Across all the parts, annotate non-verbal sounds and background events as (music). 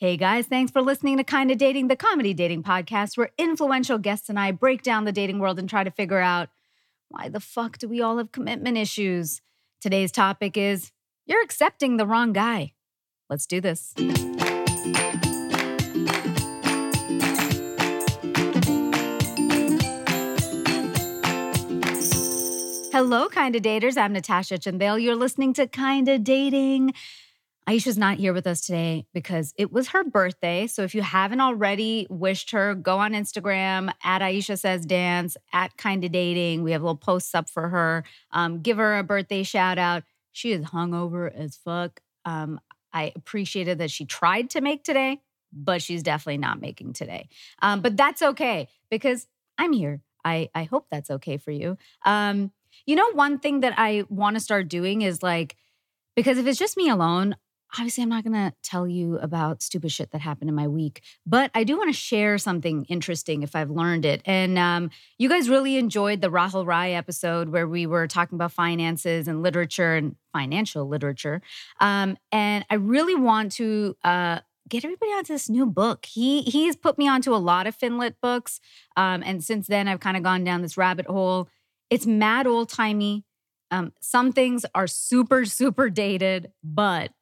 Hey guys, thanks for listening to Kinda Dating, the comedy dating podcast where influential guests and I break down the dating world and try to figure out why the fuck do we all have commitment issues? Today's topic is you're accepting the wrong guy. Let's do this. Hello, Kinda Daters. I'm Natasha Chandel. You're listening to Kinda Dating. Aisha's not here with us today because it was her birthday. So if you haven't already wished her, go on Instagram at Aisha Says Dance, at Kinda Dating. We have little posts up for her. Um, give her a birthday shout out. She is hungover as fuck. Um, I appreciated that she tried to make today, but she's definitely not making today. Um, but that's okay because I'm here. I, I hope that's okay for you. Um, you know, one thing that I want to start doing is like, because if it's just me alone, obviously I'm not going to tell you about stupid shit that happened in my week, but I do want to share something interesting if I've learned it. And um, you guys really enjoyed the Rahul Rai episode where we were talking about finances and literature and financial literature. Um, and I really want to uh, get everybody onto this new book. He he's put me onto a lot of Finlit books, um, and since then I've kind of gone down this rabbit hole. It's mad old timey. Um, some things are super super dated, but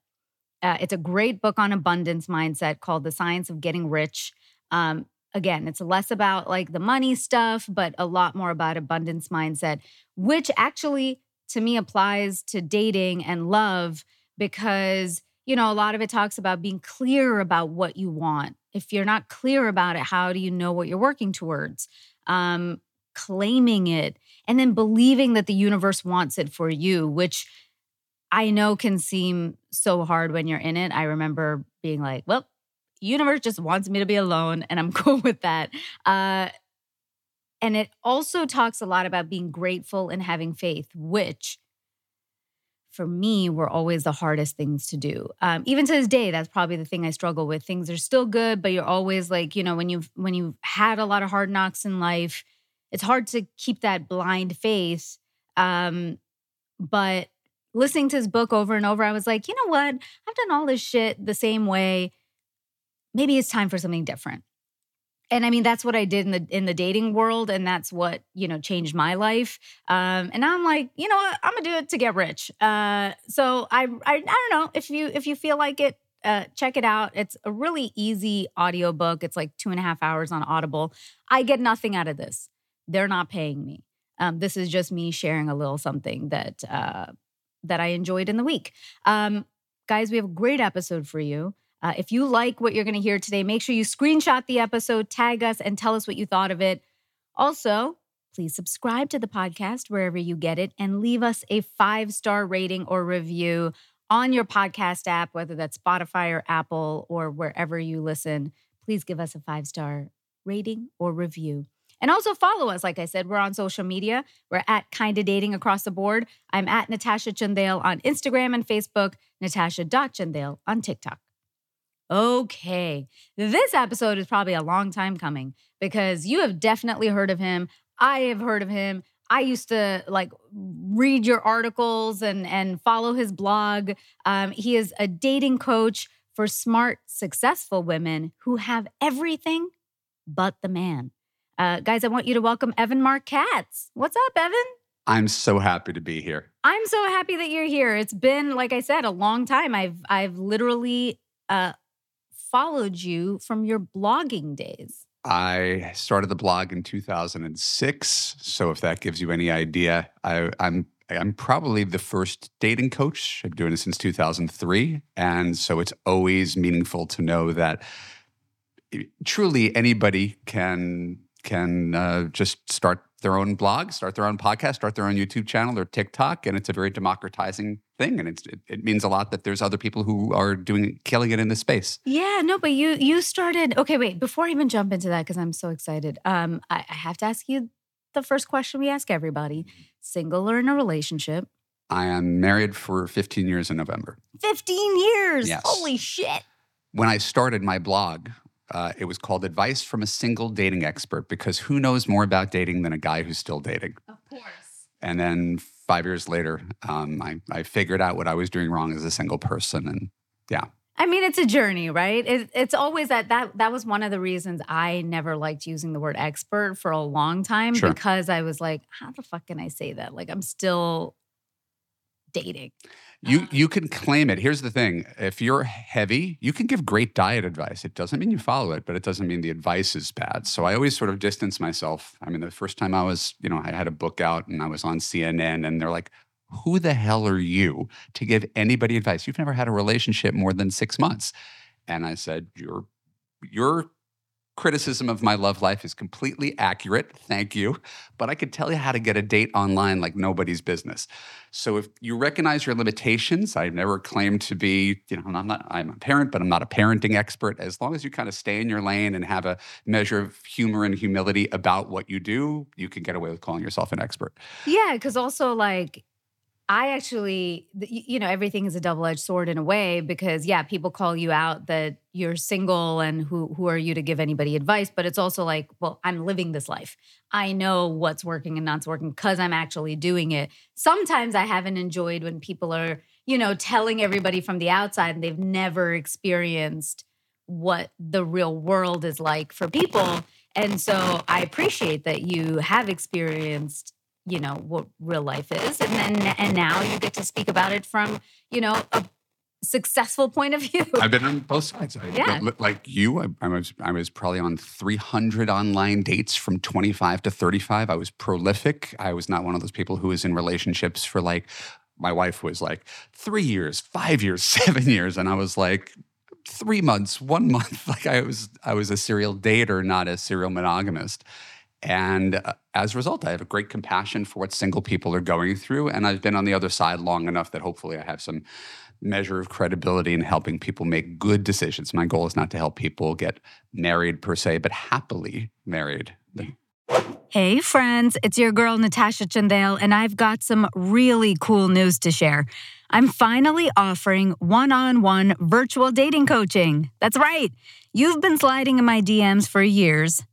uh, it's a great book on abundance mindset called The Science of Getting Rich. Um, again, it's less about like the money stuff, but a lot more about abundance mindset, which actually to me applies to dating and love because, you know, a lot of it talks about being clear about what you want. If you're not clear about it, how do you know what you're working towards? Um, claiming it and then believing that the universe wants it for you, which I know can seem so hard when you're in it. I remember being like, well, universe just wants me to be alone and I'm (laughs) cool with that. Uh, and it also talks a lot about being grateful and having faith, which for me were always the hardest things to do. Um, even to this day, that's probably the thing I struggle with. Things are still good, but you're always like, you know, when you've when you've had a lot of hard knocks in life, it's hard to keep that blind faith. Um, but listening to his book over and over, I was like, you know what? I've done all this shit the same way. Maybe it's time for something different. And I mean, that's what I did in the in the dating world, and that's what you know changed my life. Um, and I'm like, you know what? I'm gonna do it to get rich. Uh, so I, I I don't know if you if you feel like it, uh, check it out. It's a really easy audiobook. It's like two and a half hours on Audible. I get nothing out of this. They're not paying me. Um, this is just me sharing a little something that uh, that I enjoyed in the week. Um, guys, we have a great episode for you. Uh, if you like what you're going to hear today, make sure you screenshot the episode, tag us, and tell us what you thought of it. Also, please subscribe to the podcast wherever you get it and leave us a five star rating or review on your podcast app, whether that's Spotify or Apple or wherever you listen. Please give us a five star rating or review. And also follow us. Like I said, we're on social media. We're at Kinda Dating across the board. I'm at Natasha Chandel on Instagram and Facebook, Natasha.Chandel on TikTok. Okay, this episode is probably a long time coming because you have definitely heard of him. I have heard of him. I used to like read your articles and and follow his blog. Um, he is a dating coach for smart, successful women who have everything but the man. Uh, guys, I want you to welcome Evan Marc What's up, Evan? I'm so happy to be here. I'm so happy that you're here. It's been, like I said, a long time. I've I've literally uh, followed you from your blogging days. I started the blog in 2006. So if that gives you any idea, I, I'm I'm probably the first dating coach. I've been doing it since 2003. And so it's always meaningful to know that eh, truly anybody can can uh, just start their own blog, start their own podcast, start their own YouTube channel or TikTok, and it's a very democratizing thing, and it, it means a lot that there's other people who are doing killing it in this space. Yeah, no, but you you started. Okay, wait. Before I even jump into that, because I'm so excited, um, I, I have to ask you the first question we ask everybody: single or in a relationship? I am married for 15 years in November. 15 years. Yes. Holy shit. When I started my blog, uh, it was called Advice from a Single Dating Expert because who knows more about dating than a guy who's still dating? Of course. And then five years later, um, I, I figured out what I was doing wrong as a single person. And yeah. I mean, it's a journey, right? It, it's always that that that was one of the reasons I never liked using the word expert for a long time Sure. because I was like, how the fuck can I say that? Like, I'm still dating. You you can claim it. Here's the thing: if you're heavy, you can give great diet advice. It doesn't mean you follow it, but it doesn't mean the advice is bad. So I always sort of distance myself. I mean, the first time I was, you know, I had a book out and I was on CNN, and they're like, "Who the hell are you to give anybody advice? You've never had a relationship more than six months." And I said, "Your your criticism of my love life is completely accurate. Thank you. But I could tell you how to get a date online like nobody's business. So if you recognize your limitations, I've never claimed to be, you know, I'm not, I'm a parent, but I'm not a parenting expert. As long as you kind of stay in your lane and have a measure of humor and humility about what you do, you can get away with calling yourself an expert. Yeah, because also like I actually, you know, everything is a double edged sword in a way because yeah, people call you out that you're single and who who are you to give anybody advice? But it's also like, well, I'm living this life. I know what's working and not working because I'm actually doing it. Sometimes I haven't enjoyed when people are, you know, telling everybody from the outside and they've never experienced what the real world is like for people. And so I appreciate that you have experienced you know what real life is and then and now you get to speak about it from you know a successful point of view I've been on both sides. I, Yeah. Like you, I, I was I was probably on 300 online dates from 25 to 35. I was prolific. I was not one of those people who was in relationships for like my wife was like three years, five years, (laughs) seven years, and I was like three months, one month. (laughs) Like I was I was a serial dater, not a serial monogamist. And uh, as a result, I have a great compassion for what single people are going through. And I've been on the other side long enough that hopefully I have some measure of credibility in helping people make good decisions. My goal is not to help people get married per se, but happily married. Hey, friends, it's your girl, Natasha Chandel, and I've got some really cool news to share. I'm finally offering one on one virtual dating coaching. That's right. You've been sliding in my DMs for years,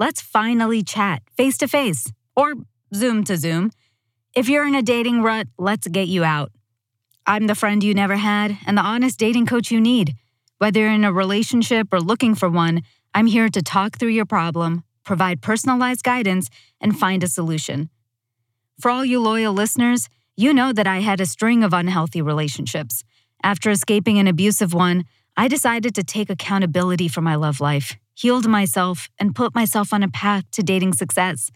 let's finally chat face to face or Zoom to Zoom. If you're in a dating rut, let's get you out. I'm the friend you never had and the honest dating coach you need. Whether you're in a relationship or looking for one, I'm here to talk through your problem, provide personalized guidance, and find a solution. For all you loyal listeners, you know that I had a string of unhealthy relationships. After escaping an abusive one, I decided to take accountability for my love life, healed myself, and put myself on a path to dating success.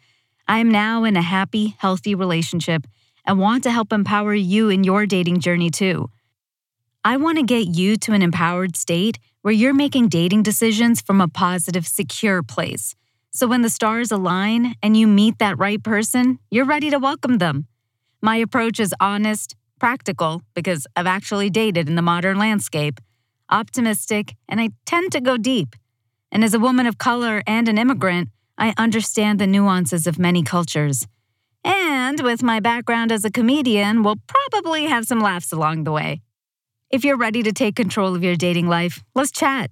I am now in a happy, healthy relationship and want to help empower you in your dating journey too. I want to get you to an empowered state where you're making dating decisions from a positive, secure place. So when the stars align and you meet that right person, you're ready to welcome them. My approach is honest, practical, because I've actually dated in the modern landscape, optimistic, and I tend to go deep. And as a woman of color and an immigrant, I understand the nuances of many cultures. And with my background as a comedian, we'll probably have some laughs along the way. If you're ready to take control of your dating life, let's chat.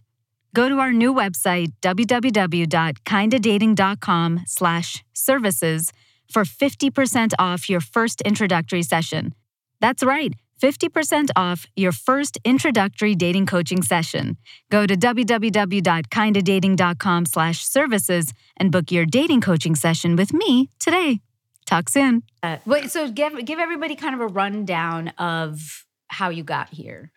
Go to our new website, www.kindadating.com slash services for 50% off your first introductory session. That's right, 50% off your first introductory dating coaching session. Go to www.kindadating.com slash services and book your dating coaching session with me today. Talk soon. Uh, wait, so give give everybody kind of a rundown of how you got here.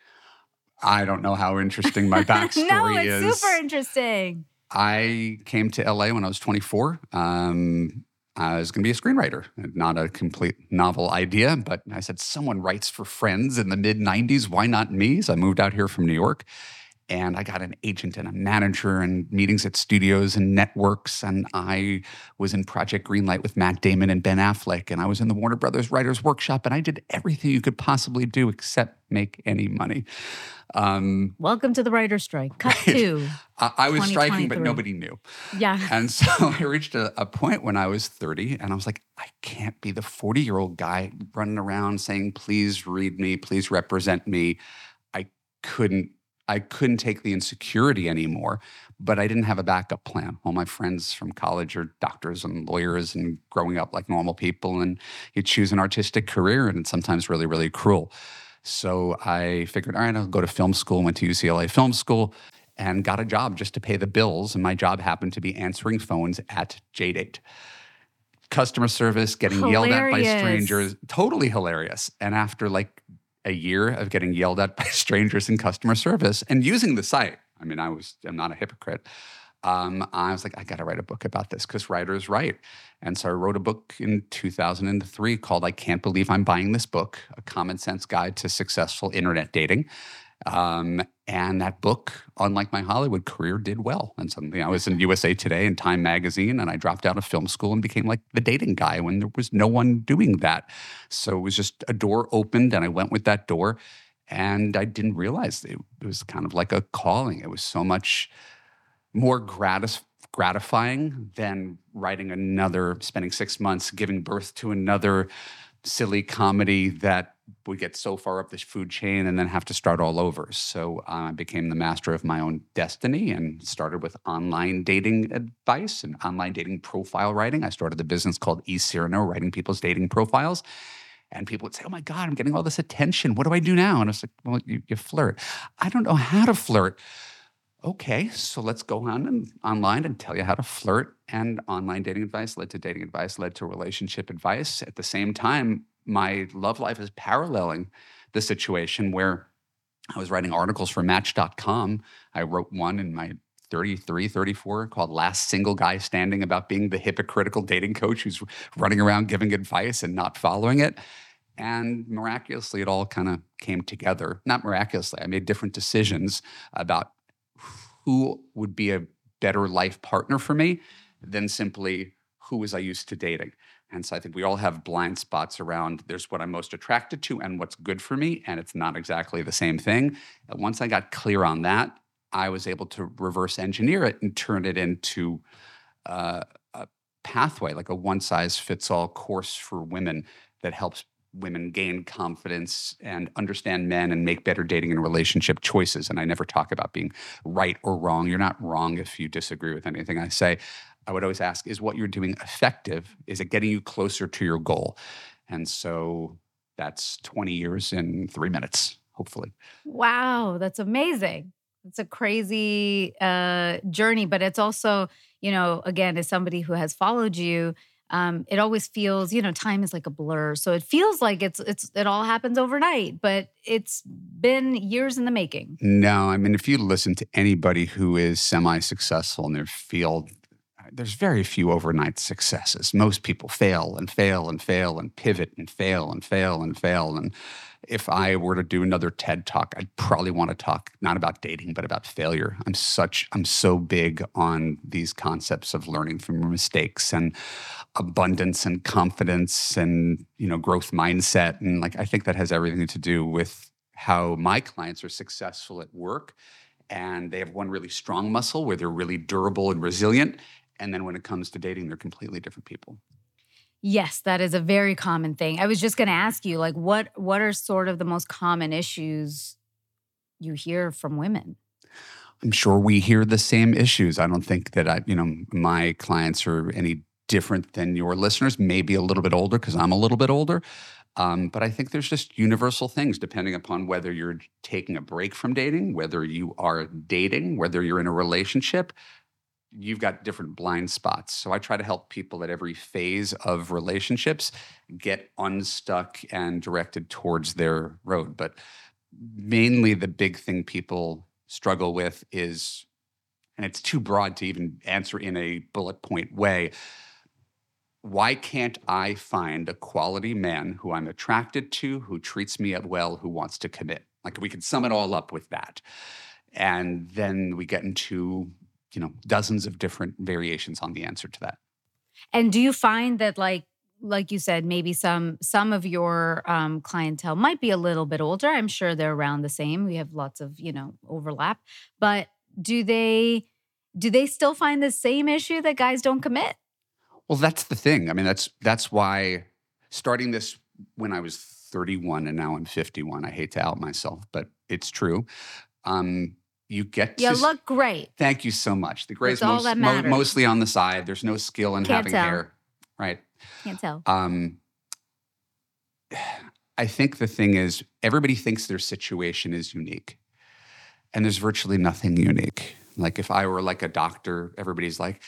I don't know how interesting my (laughs) backstory is. no, it's is. super interesting. I came to LA when I was 24. Um, Uh, I was going to be a screenwriter, not a complete novel idea, but I said, someone writes for friends in the mid 90s. Why not me? So I moved out here from New York and I got an agent and a manager and meetings at studios and networks. And I was in Project Greenlight with Matt Damon and Ben Affleck. And I was in the Warner Brothers Writers Workshop. And I did everything you could possibly do except make any money. Um, Welcome to the writer's strike. Cut (laughs) two. I, I was striking, but nobody knew. Yeah. And so (laughs) I reached a, a point when I was 30 and I was like, I can't be the 40 year old guy running around saying, please read me, please represent me. I couldn't. I couldn't take the insecurity anymore, but I didn't have a backup plan. All my friends from college are doctors and lawyers and growing up like normal people, and you choose an artistic career, and it's sometimes really, really cruel. So I figured, all right, I'll go to film school, went to UCLA Film School, and got a job just to pay the bills. And my job happened to be answering phones at JDate. Customer service, getting yelled at by strangers, totally hilarious. And after like a year of getting yelled at (laughs) by strangers in customer service and using the site, I mean, I was, I'm not a hypocrite. Um, I was like, I got to write a book about this because writers write. And so I wrote a book in 2003 called I Can't Believe I'm Buying This Book, a common sense guide to successful internet dating. Um, and that book, unlike my Hollywood career, did well. And something I was in USA Today and Time Magazine, and I dropped out of film school and became like the dating guy when there was no one doing that. So it was just a door opened, and I went with that door. And I didn't realize it, it was kind of like a calling. It was so much more gratis, gratifying than writing another, spending six months giving birth to another silly comedy that would get so far up the food chain and then have to start all over. So uh, I became the master of my own destiny and started with online dating advice and online dating profile writing. I started a business called eCyrano, writing people's dating profiles. And people would say, Oh my God, I'm getting all this attention. What do I do now? And I was like, Well, you, you flirt. I don't know how to flirt. Okay, so let's go on and online and tell you how to flirt. And online dating advice led to dating advice, led to relationship advice. At the same time, my love life is paralleling the situation where I was writing articles for Match.com. I wrote one in my 33, 34 called Last Single Guy Standing about being the hypocritical dating coach who's running around giving advice and not following it. And miraculously, it all kind of came together. Not miraculously, I made different decisions about who would be a better life partner for me than simply who was I used to dating. And so I think we all have blind spots around there's what I'm most attracted to and what's good for me, and it's not exactly the same thing. And once I got clear on that, I was able to reverse engineer it and turn it into uh, a pathway, like a one size fits all course for women that helps women gain confidence and understand men and make better dating and relationship choices. And I never talk about being right or wrong. You're not wrong if you disagree with anything I say. I would always ask, is what you're doing effective? Is it getting you closer to your goal? And so that's 20 years in three minutes, hopefully. Wow, that's amazing. It's a crazy uh, journey, but it's also, you know, again, as somebody who has followed you, um, it always feels, you know, time is like a blur. So it feels like it's it's it all happens overnight, but it's been years in the making. No, I mean, if you listen to anybody who is semi successful in their field, there's very few overnight successes. Most people fail and fail and fail and pivot and fail and fail and fail. And if I were to do another TED talk, I'd probably want to talk not about dating, but about failure. I'm such, I'm so big on these concepts of learning from your mistakes and abundance and confidence and, you know, growth mindset. And like, I think that has everything to do with how my clients are successful at work. And they have one really strong muscle where they're really durable and resilient. And then when it comes to dating, they're completely different people. Yes, that is a very common thing. I was just going to ask you like what what are sort of the most common issues you hear from women? I'm sure we hear the same issues. I don't think that I, you know, my clients are any different than your listeners, maybe a little bit older because I'm a little bit older. Um, but I think there's just universal things depending upon whether you're taking a break from dating, whether you are dating, whether you're in a relationship. You've got different blind spots. So I try to help people at every phase of relationships get unstuck and directed towards their road. But mainly the big thing people struggle with is, and it's too broad to even answer in a bullet point way. Why can't I find a quality man who I'm attracted to, who treats me well, who wants to commit? Like we could sum it all up with that. And then we get into, you know, dozens of different variations on the answer to that. And do you find that like like you said, maybe some some of your um, clientele might be a little bit older. I'm sure they're around the same. We have lots of you know overlap, but do they do they still find the same issue that guys don't commit? Well, that's the thing. I mean, that's that's why starting this when I was 31 and now I'm 51. I hate to out myself, but it's true. Um, you get you to look great. Thank you so much. The gray's all most, mo- mostly on the side. There's no skill in Can't having tell. hair, right? Can't tell. Um, (sighs) I think the thing is, everybody thinks their situation is unique, and there's virtually nothing unique. Like if I were like a doctor, everybody's like,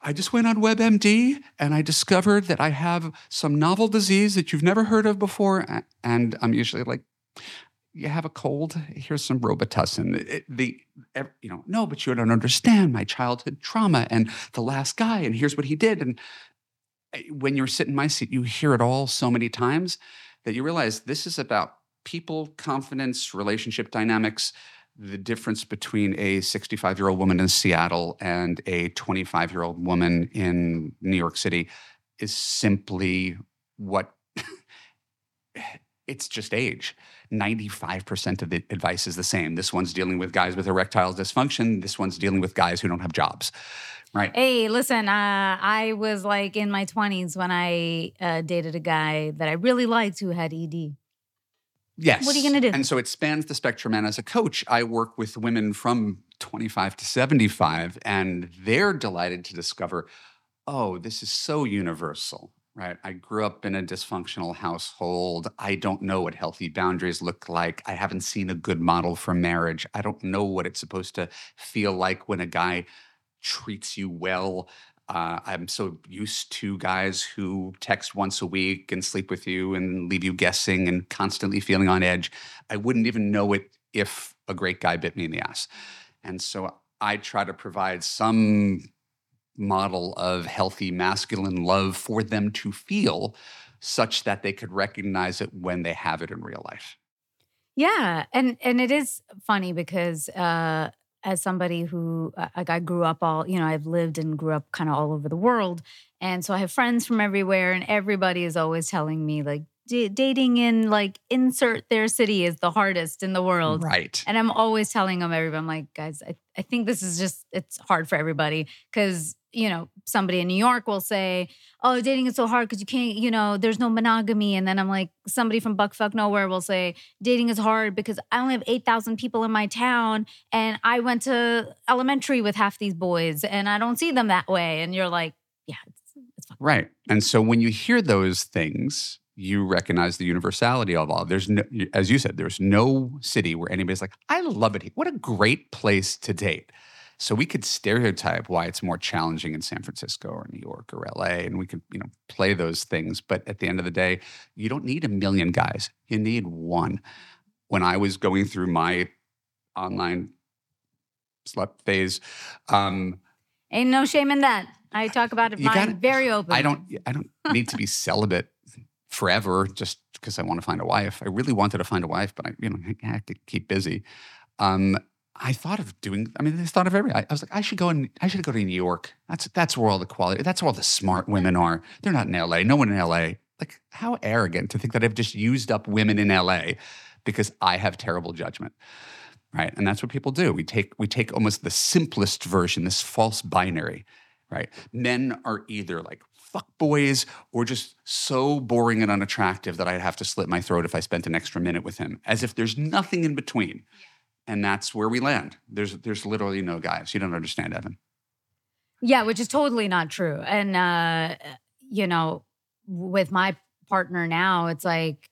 I just went on WebMD and I discovered that I have some novel disease that you've never heard of before, and I'm usually like. You have a cold. Here's some Robitussin. It- the you know no, but you don't understand my childhood trauma and the last guy, and here's what he did. And eh, when you're sitting in my seat, you hear it all so many times that you realize this is about people, confidence, relationship dynamics. The difference between a 65 year old woman in Seattle and a 25 year old woman in New York City is simply what (sighs) it's just age. 95% of the advice is the same. This one's dealing with guys with erectile dysfunction. This one's dealing with guys who don't have jobs. Right. Hey, listen, uh, I was like in my 20s when I uh, dated a guy that I really liked who had ED. Yes. What are you gonna do? And so it spans the spectrum. And as a coach, I work with women from 25 to 75, and they're delighted to discover, oh, this is so universal, right? I grew up in a dysfunctional household. I don't know what healthy boundaries look like. I haven't seen a good model for marriage. I don't know what it's supposed to feel like when a guy treats you well. Uh, I'm so used to guys who text once a week and sleep with you and leave you guessing and constantly feeling on edge. I wouldn't even know it if a great guy bit me in the ass. And so I try to provide some model of healthy masculine love for them to feel such that they could recognize it when they have it in real life. Yeah, and and it is funny because uh, as somebody who uh, like I grew up all you know I've lived and grew up kind of all over the world, and so I have friends from everywhere, and everybody is always telling me like d- dating in like insert their city is the hardest in the world, Right. and I'm always telling them everybody I'm like guys I I think this is just it's hard for everybody because you know somebody in New York will say oh dating is so hard because you can't you know there's no monogamy, and then I'm like somebody from buckfuck nowhere will say dating is hard because I only have 8,000 people in my town and I went to elementary with half these boys and I don't see them that way. And you're like, yeah, it's. Right. And so when you hear those things, you recognize the universality of all. There's no, as you said, there's no city where anybody's like, I love it here. What a great place to date. So we could stereotype why it's more challenging in San Francisco or New York or LA, and we could, you know, play those things. But at the end of the day, you don't need a million guys. You need one. When I was going through my online slut phase, um, Ain't no shame in that. I talk about it gotta- very open. I don't I don't need to be celibate forever just because I want to find a wife. I really wanted to find a wife, but I you know (laughs) I had to keep busy. Um, I thought of doing. I mean, I thought of every. I, I was like, I should go and I should go to New York. That's that's where all the quality. That's where all the smart women are. They're not in L.A. No one in L.A. Like how arrogant to think that I've just used up women in L.A. because I have terrible judgment. Right, and that's what people do. We take we take almost the simplest version, this false binary right? Men are either like fuck boys or just so boring and unattractive that I'd have to slit my throat if I spent an extra minute with him, as if there's nothing in between. And that's where we land. There's there's literally no guys. You don't understand, Evan. Yeah, which is totally not true. And uh, you know, with my partner now, it's like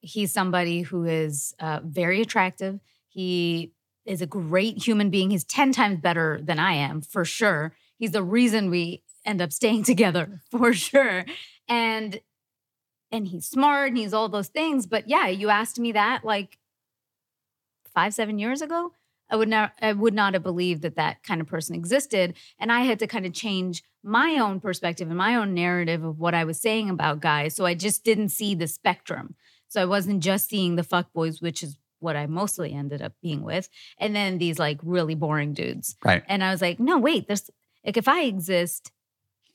he's somebody who is uh, very attractive. He is a great human being. He's 10 times better than I am, for sure. He's the reason we end up staying (laughs) together, for sure. And and he's smart and he's all those things. But yeah, you asked me that like five, seven years ago, I would not I would not have believed that that kind of person existed. And I had to kind of change my own perspective and my own narrative of what I was saying about guys. So I just didn't see the spectrum. So I wasn't just seeing the fuck boys, which is what I mostly ended up being with, and then these like really boring dudes. Right. And I was like, no, wait, there's like if I exist,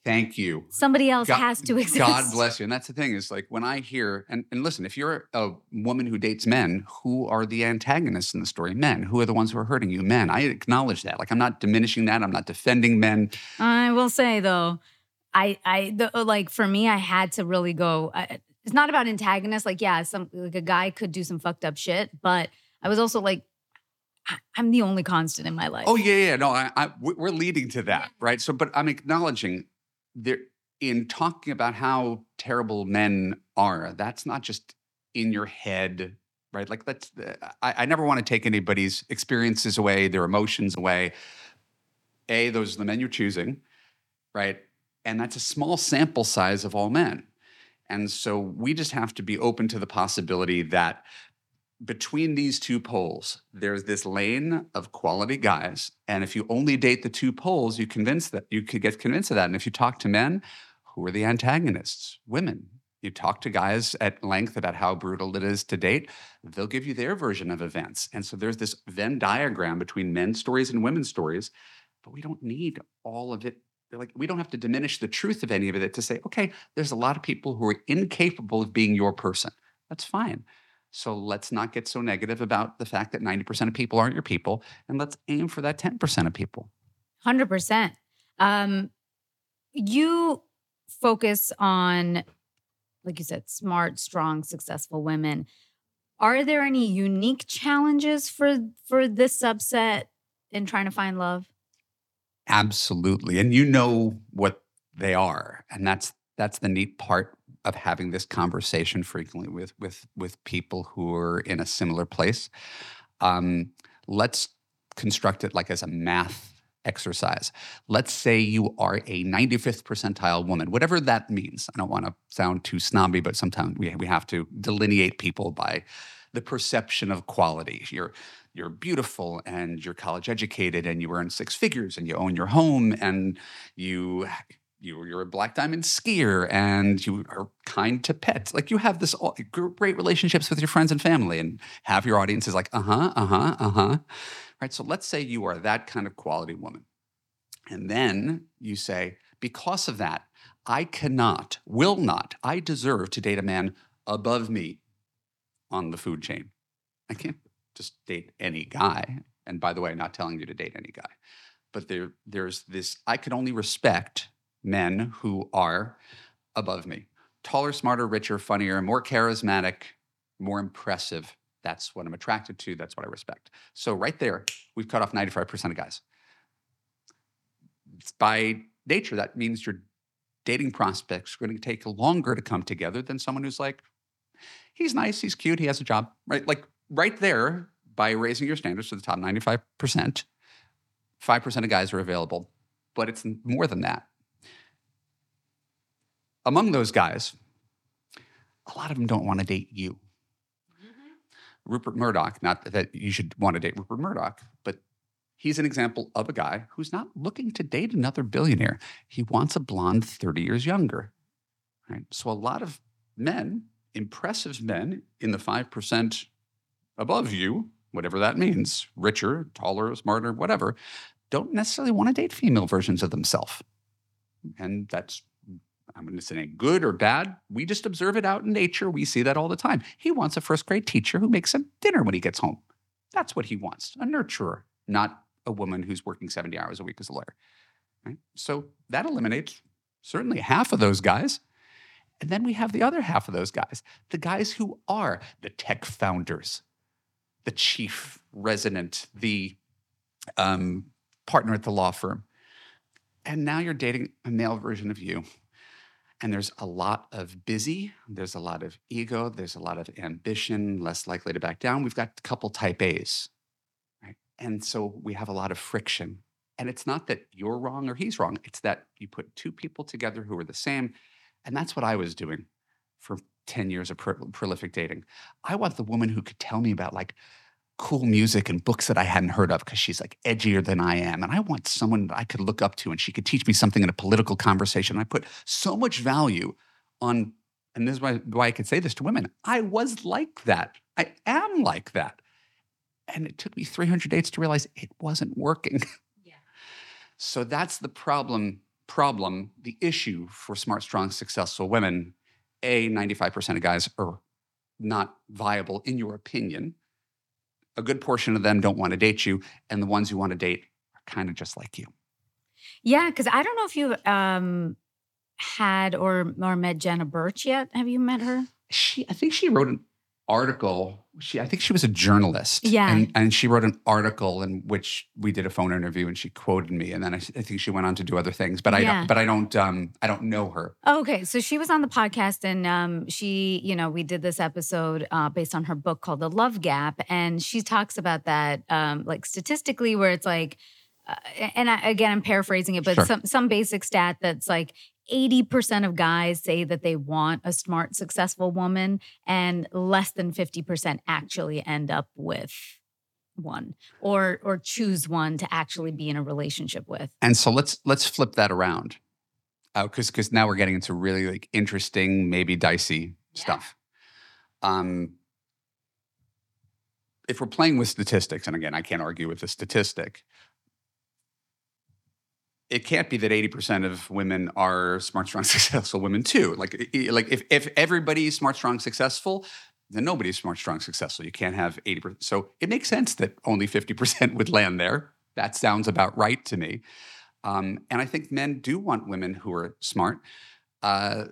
Thank you. somebody else God- has to (laughs) exist. God bless you. And that's the thing is like when I hear, and, and listen, if you're a woman who dates men, who are the antagonists in the story? Men. Who are the ones who are hurting you? Men. I acknowledge that. Like I'm not diminishing that. I'm not defending men. I will say though, I I the, uh, like for me, I had to really go. I, it's not about antagonists. Like yeah, some like a guy could do some fucked up shit, but I was also like, I'm the only constant in my life. Oh yeah, yeah. No, I, I we're leading to that, right? So, but I'm acknowledging there in talking about how terrible men are. That's not just in your head, right? Like that's. I, I never want to take anybody's experiences away, their emotions away. A, those are the men you're choosing, right? And that's a small sample size of all men. And so we just have to be open to the possibility that between these two poles, there's this lane of quality guys. And if you only date the two poles, you convince that you could get convinced of that. And if you talk to men, who are the antagonists? Women. You talk to guys at length about how brutal it is to date, they'll give you their version of events. And so there's this Venn diagram between men's stories and women's stories, but we don't need all of it. Like we don't have to diminish the truth of any of it to say, okay, there's a lot of people who are incapable of being your person. That's fine. So let's not get so negative about the fact that 90% of people aren't your people, and let's aim for that 10% of people. Hundred percent. Um, you focus on, like you said, smart, strong, successful women. Are there any unique challenges for for this subset in trying to find love? Absolutely. And you know what they are. And that's that's the neat part of having this conversation frequently with with with people who are in a similar place. Um, let's construct it like as a math exercise. Let's say you are a 95th percentile woman, whatever that means. I don't want to sound too snobby, but sometimes we, we have to delineate people by the perception of quality. You're you're beautiful and you're college educated and you earn six figures and you own your home and you you you're a black diamond skier and you are kind to pets. Like you have this all, great relationships with your friends and family and have your audiences like uh-huh, uh-huh, uh-huh. Right? So let's say you are that kind of quality woman. And then you say, because of that, I cannot, will not, I deserve to date a man above me on the food chain. I can't just date any guy. And by the way, I'm not telling you to date any guy. But there, there's this, I can only respect men who are above me. Taller, smarter, richer, funnier, more charismatic, more impressive. That's what I'm attracted to. That's what I respect. So right there, we've cut off 95% of guys. By nature, that means your dating prospects are going to take longer to come together than someone who's like, he's nice, he's cute, he has a job, right? Like right there, by raising your standards to the top 95%, 5% of guys are available, but it's more than that. Among those guys, a lot of them don't want to date you. Mm-hmm. Rupert Murdoch, not that you should want to date Rupert Murdoch, but he's an example of a guy who's not looking to date another billionaire. He wants a blonde 30 years younger. Right? So a lot of men, impressive men in the 5% above you, whatever that means, richer, taller, smarter, whatever, don't necessarily want to date female versions of themselves. And that's I'm going to say good or bad. We just observe it out in nature. We see that all the time. He wants a first grade teacher who makes him dinner when he gets home. That's what he wants a nurturer, not a woman who's working 70 hours a week as a lawyer. Right? So that eliminates certainly half of those guys. And then we have the other half of those guys, the guys who are the tech founders, the chief resident, the um, partner at the law firm. And now you're dating a male version of you. And there's a lot of busy, there's a lot of ego, there's a lot of ambition, less likely to back down. We've got a couple type A's, right? And so we have a lot of friction. And it's not that you're wrong or he's wrong, it's that you put two people together who are the same. And that's what I was doing for 10 years of pro- prolific dating. I want the woman who could tell me about like cool music and books that I hadn't heard of because she's like edgier than I am. And I want someone that I could look up to and she could teach me something in a political conversation. I put so much value on, and this is why, why I could say this to women I was like that. I am like that. And it took me 300 dates to realize it wasn't working. (laughs) Yeah. So that's the problem, problem, the issue for smart, strong, successful women. A, 95% of guys are not viable in your opinion. A good portion of them don't want to date you, and the ones who want to date are kind of just like you. Yeah, because I don't know if you um had or or met Jenna Birch yet. Have you met her? She, I think she wrote an article. She, I think she was a journalist. Yeah. And, and she wrote an article in which we did a phone interview, and she quoted me. And then I, I think she went on to do other things, but I Yeah. don't. But I don't. Um, I don't know her. Okay, so she was on the podcast, and um, she, you know, we did this episode uh, based on her book called The Love Gap, and she talks about that, um, like statistically, where it's like, uh, and I, again, I'm paraphrasing it, but Sure. some some basic stat that's like. 80% of guys say that they want a smart, successful woman, and less than 50% actually end up with one or or choose one to actually be in a relationship with. And so let's let's flip that around, because because now we're getting into really like interesting, maybe dicey Yeah. stuff. Um, if we're playing with statistics, and again, I can't argue with the statistic, it can't be that eighty percent of women are smart, strong, (laughs) successful women too. Like like if if everybody's smart, strong, successful. Then nobody's smart, strong, successful. You can't have 80%. So it makes sense that only 50% (laughs) would land there. That sounds about right to me. Um, and I think men do want women who are smart, uh,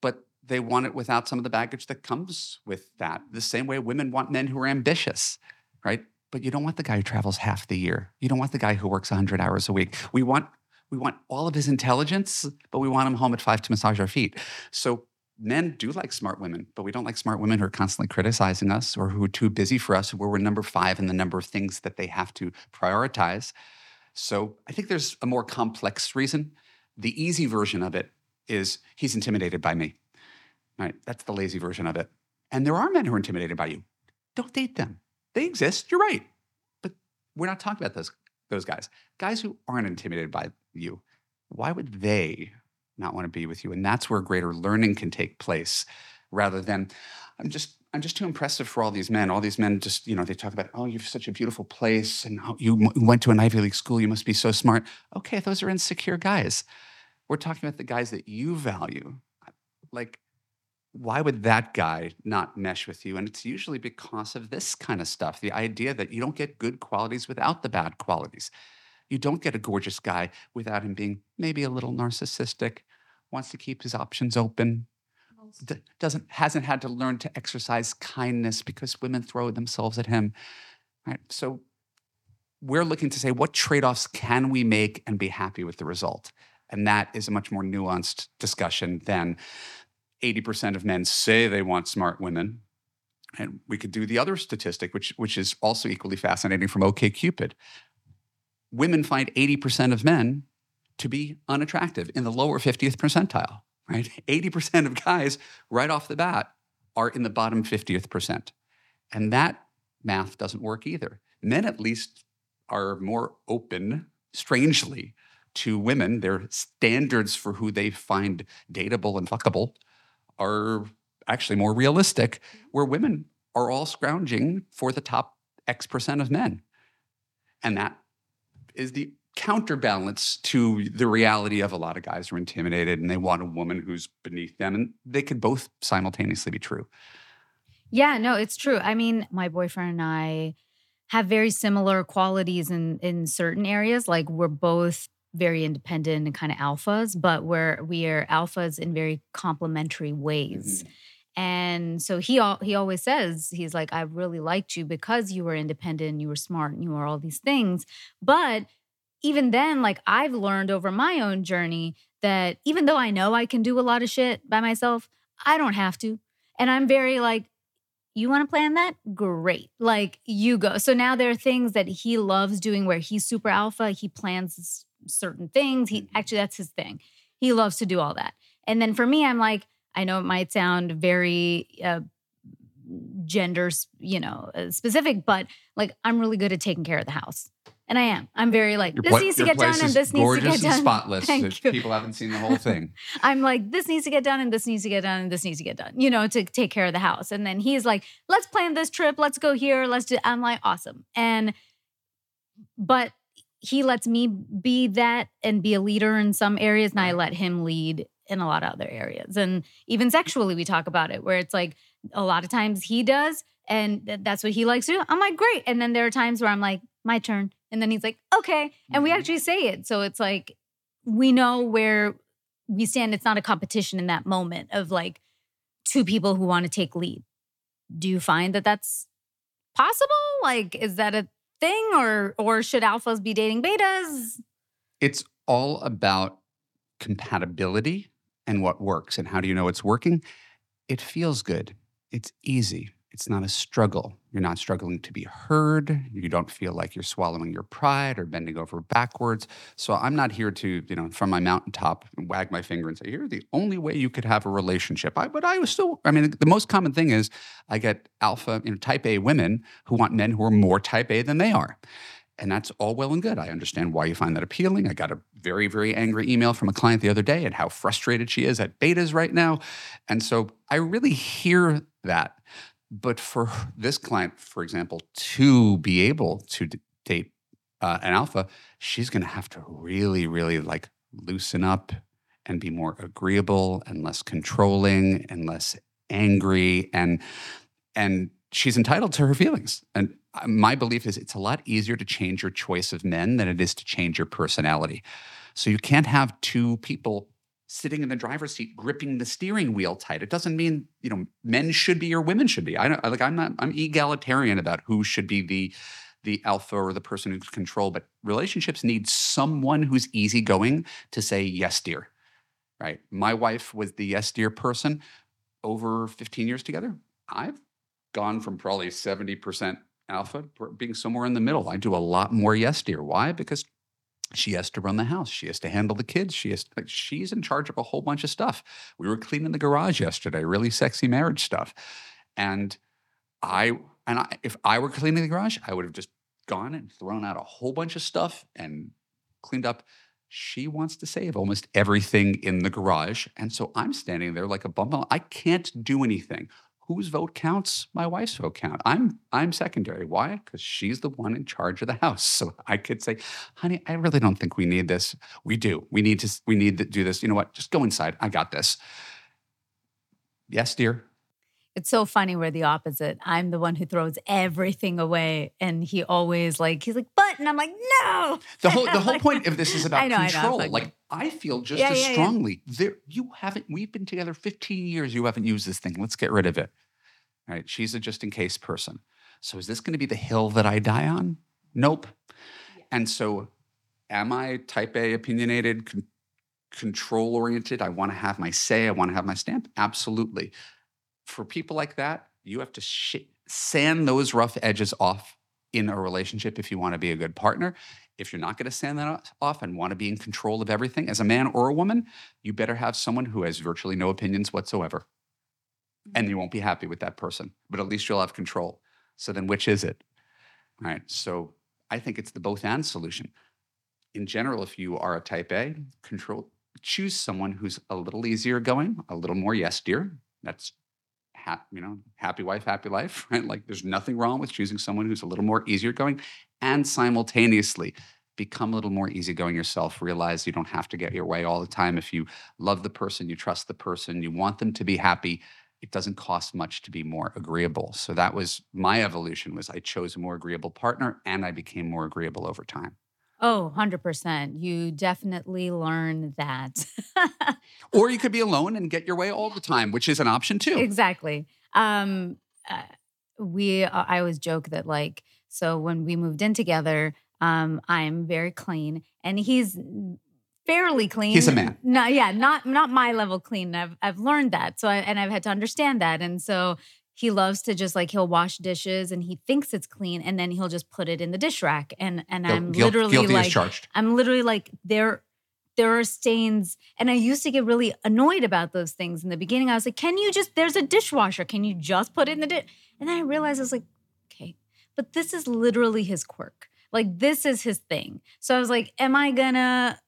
but they want it without some of the baggage that comes with that. The same way women want men who are ambitious, right? But you don't want the guy who travels half the year. You don't want the guy who works 100 hours a week. We want we want all of his intelligence, but we want him home at five to massage our feet. So men do like smart women, but we don't like smart women who are constantly criticizing us or who are too busy for us, where we're number five in the number of things that they have to prioritize. So I think there's a more complex reason. The easy version of it is he's intimidated by me. Right? That's the lazy version of it. And there are men who are intimidated by you. Don't date them. They exist. You're right. But we're not talking about those those guys. Guys who aren't intimidated by you. Why would they not want to be with you? And that's where greater learning can take place rather than I'm just I'm just too impressive for all these men. All these men just, you know, they talk about, oh, you've such a beautiful place and oh, you m- went to an Ivy League school. You must be so smart. Okay, those are insecure guys. We're talking about the guys that you value. Like, why would that guy not mesh with you? And it's usually because of this kind of stuff the idea that you don't get good qualities without the bad qualities. You don't get a gorgeous guy without him being maybe a little narcissistic, wants to keep his options open, d- doesn't hasn't had to learn to exercise kindness because women throw themselves at him. Right? So we're looking to say what trade-offs can we make and be happy with the result? And that is a much more nuanced discussion than 80% of men say they want smart women. And we could do the other statistic, which, which is also equally fascinating from OKCupid. Women find 80% of men to be unattractive in the lower 50th percentile, right? 80% of guys right off the bat are in the bottom 50th percent. And that math doesn't work either. Men, at least, are more open, strangely, to women. Their standards for who they find dateable and fuckable are actually more realistic, where women are all scrounging for the top X percent of men. And that is the counterbalance to the reality of a lot of guys are intimidated and they want a woman who's beneath them. And they could both simultaneously be true. Yeah, no, it's true. I mean, my boyfriend and I have very similar qualities in in certain areas. Like we're both very independent and kind of alphas, but we're we are alphas in very complementary ways. Mm-hmm. And so he al- he always says he's like I really liked you because you were independent, you were smart, and you were all these things. But even then, like I've learned over my own journey that even though I know I can do a lot of shit by myself, I don't have to. And I'm very like you want to plan that? Great. Like you go. So now there are things that he loves doing where he's super alpha. He plans certain things. He mm-hmm. actually, that's his thing. He loves to do all that. And then for me, I'm like, I know it might sound very uh, gender, you know, uh, specific, but like I'm really good at taking care of the house. And I am. I'm very like, this needs to get done and this needs to get done. spotless. (laughs) Thank if you. People haven't seen the whole thing. (laughs) I'm like, this needs to get done and this needs to get done and this needs to get done, you know, to take care of the house. And then he's like, let's plan this trip. Let's go here. Let's do, I'm like, awesome. And, but he lets me be that and be a leader in some areas. And I let him lead in a lot of other areas. And even sexually, we talk about it where it's like a lot of times he does and th- that's what he likes to do. I'm like, great. And then there are times where I'm like, my turn. And then he's like, okay. And we Mhm. actually say it. So it's like, we know where we stand. It's not a competition in that moment of like two people who want to take lead. Do you find that that's possible? Like, is that a thing or or should alphas be dating betas? It's all about compatibility and what works. And how do you know it's working? It feels good. It's easy. It's not a struggle. You're not struggling to be heard. You don't feel like you're swallowing your pride or bending over backwards. So I'm not here to, you know, from my mountaintop wag my finger and say, "You're the only way you could have a relationship." I, but I was still. I mean, the most common thing is I get alpha, you know, type A women who want men who are more type A than they are. And that's all well and good. I understand why you find that appealing. I got a very, very angry email from a client the other day and how frustrated she is at betas right now. And so I really hear that. But for this client, for example, to be able to date uh, an alpha, she's going to have to really, really like loosen up and be more agreeable and less controlling and less angry and and she's entitled to her feelings. And uh, my belief is it's a lot easier to change your choice of men than it is to change your personality. So you can't have two people sitting in the driver's seat gripping the steering wheel tight. It doesn't mean, you know, men should be or women should be. I don't like I'm not I'm egalitarian about who should be the the alpha or the person who's control, but relationships need someone who's easygoing to say yes, dear. Right? My wife was the yes, dear person over 15 years together. I've gone from probably 70% alpha being somewhere in the middle. I do a lot more yes, dear. Why? Because she has to run the house. She has to handle the kids. She has like she's in charge of a whole bunch of stuff. We were cleaning the garage yesterday, really sexy marriage stuff. And I and I, if I were cleaning the garage, I would have just gone and thrown out a whole bunch of stuff and cleaned up. She wants to save almost everything in the garage. And so I'm standing there like a bum. I can't do anything. Whose vote counts? My wife's vote count. I'm I'm secondary. Why? Because she's the one in charge of the house. (laughs) So I could say, honey, I really don't think we need this. We do. We need to we need to do this. You know what? Just go inside. I got this. Yes, dear. It's so funny we're the opposite. I'm the one who throws everything away and he always like he's like, but and I'm like, no. The whole (laughs) the whole Like- point of this is about I know, I control. like I feel just Yeah, as yeah, yeah. strongly. There, you haven't. We've been together 15 years. You haven't used this thing. Let's get rid of it. All right. She's a just in case person. So is this going to be the hill that I die on? Nope. And so, am I type A opinionated, con- control oriented? I want to have my say. I want to have my stamp. Absolutely. For people like that, you have to sh- sand those rough edges off in a relationship if you want to be a good partner. If you're not going to sand that off and want to be in control of everything as a man or a woman, you better have someone who has virtually no opinions whatsoever. And you won't be happy with that person, but at least you'll have control. So then, which is it? All right. So I think it's the both and solution. In general, if you are a type A, control choose someone who's a little easier going, a little more yes, dear. That's ha- you know, happy wife, happy life, (laughs) right? Like there's nothing wrong with choosing someone who's a little more easier going and simultaneously become a little more easygoing yourself. Realize you don't have to get your way all the time. If you love the person, you trust the person, you want them to be happy, it doesn't cost much to be more agreeable. So that was my evolution was I chose a more agreeable partner and I became more agreeable over time. Oh, 100%. You definitely learn that. (laughs) Or you could be alone and get your way all the time, which is an option too. exactly. Um, uh, we, uh, I always joke that like, so when we moved in together, um, I'm very clean and he's fairly clean. He's a man. No, yeah, not not my level clean. I've I've learned that. So I, and I've had to understand that. And so he loves to just like he'll wash dishes and he thinks it's clean and then he'll just put it in the dish rack and and I'm literally guilty like charged. I'm literally like, they're there are stains. And I used to get really annoyed about those things in the beginning. I was like, can you just, there's a dishwasher. Can you just put it in the dish? And then I realized I was like, okay, but this is literally his quirk. Like, this is his thing. So I was like, am I gonna,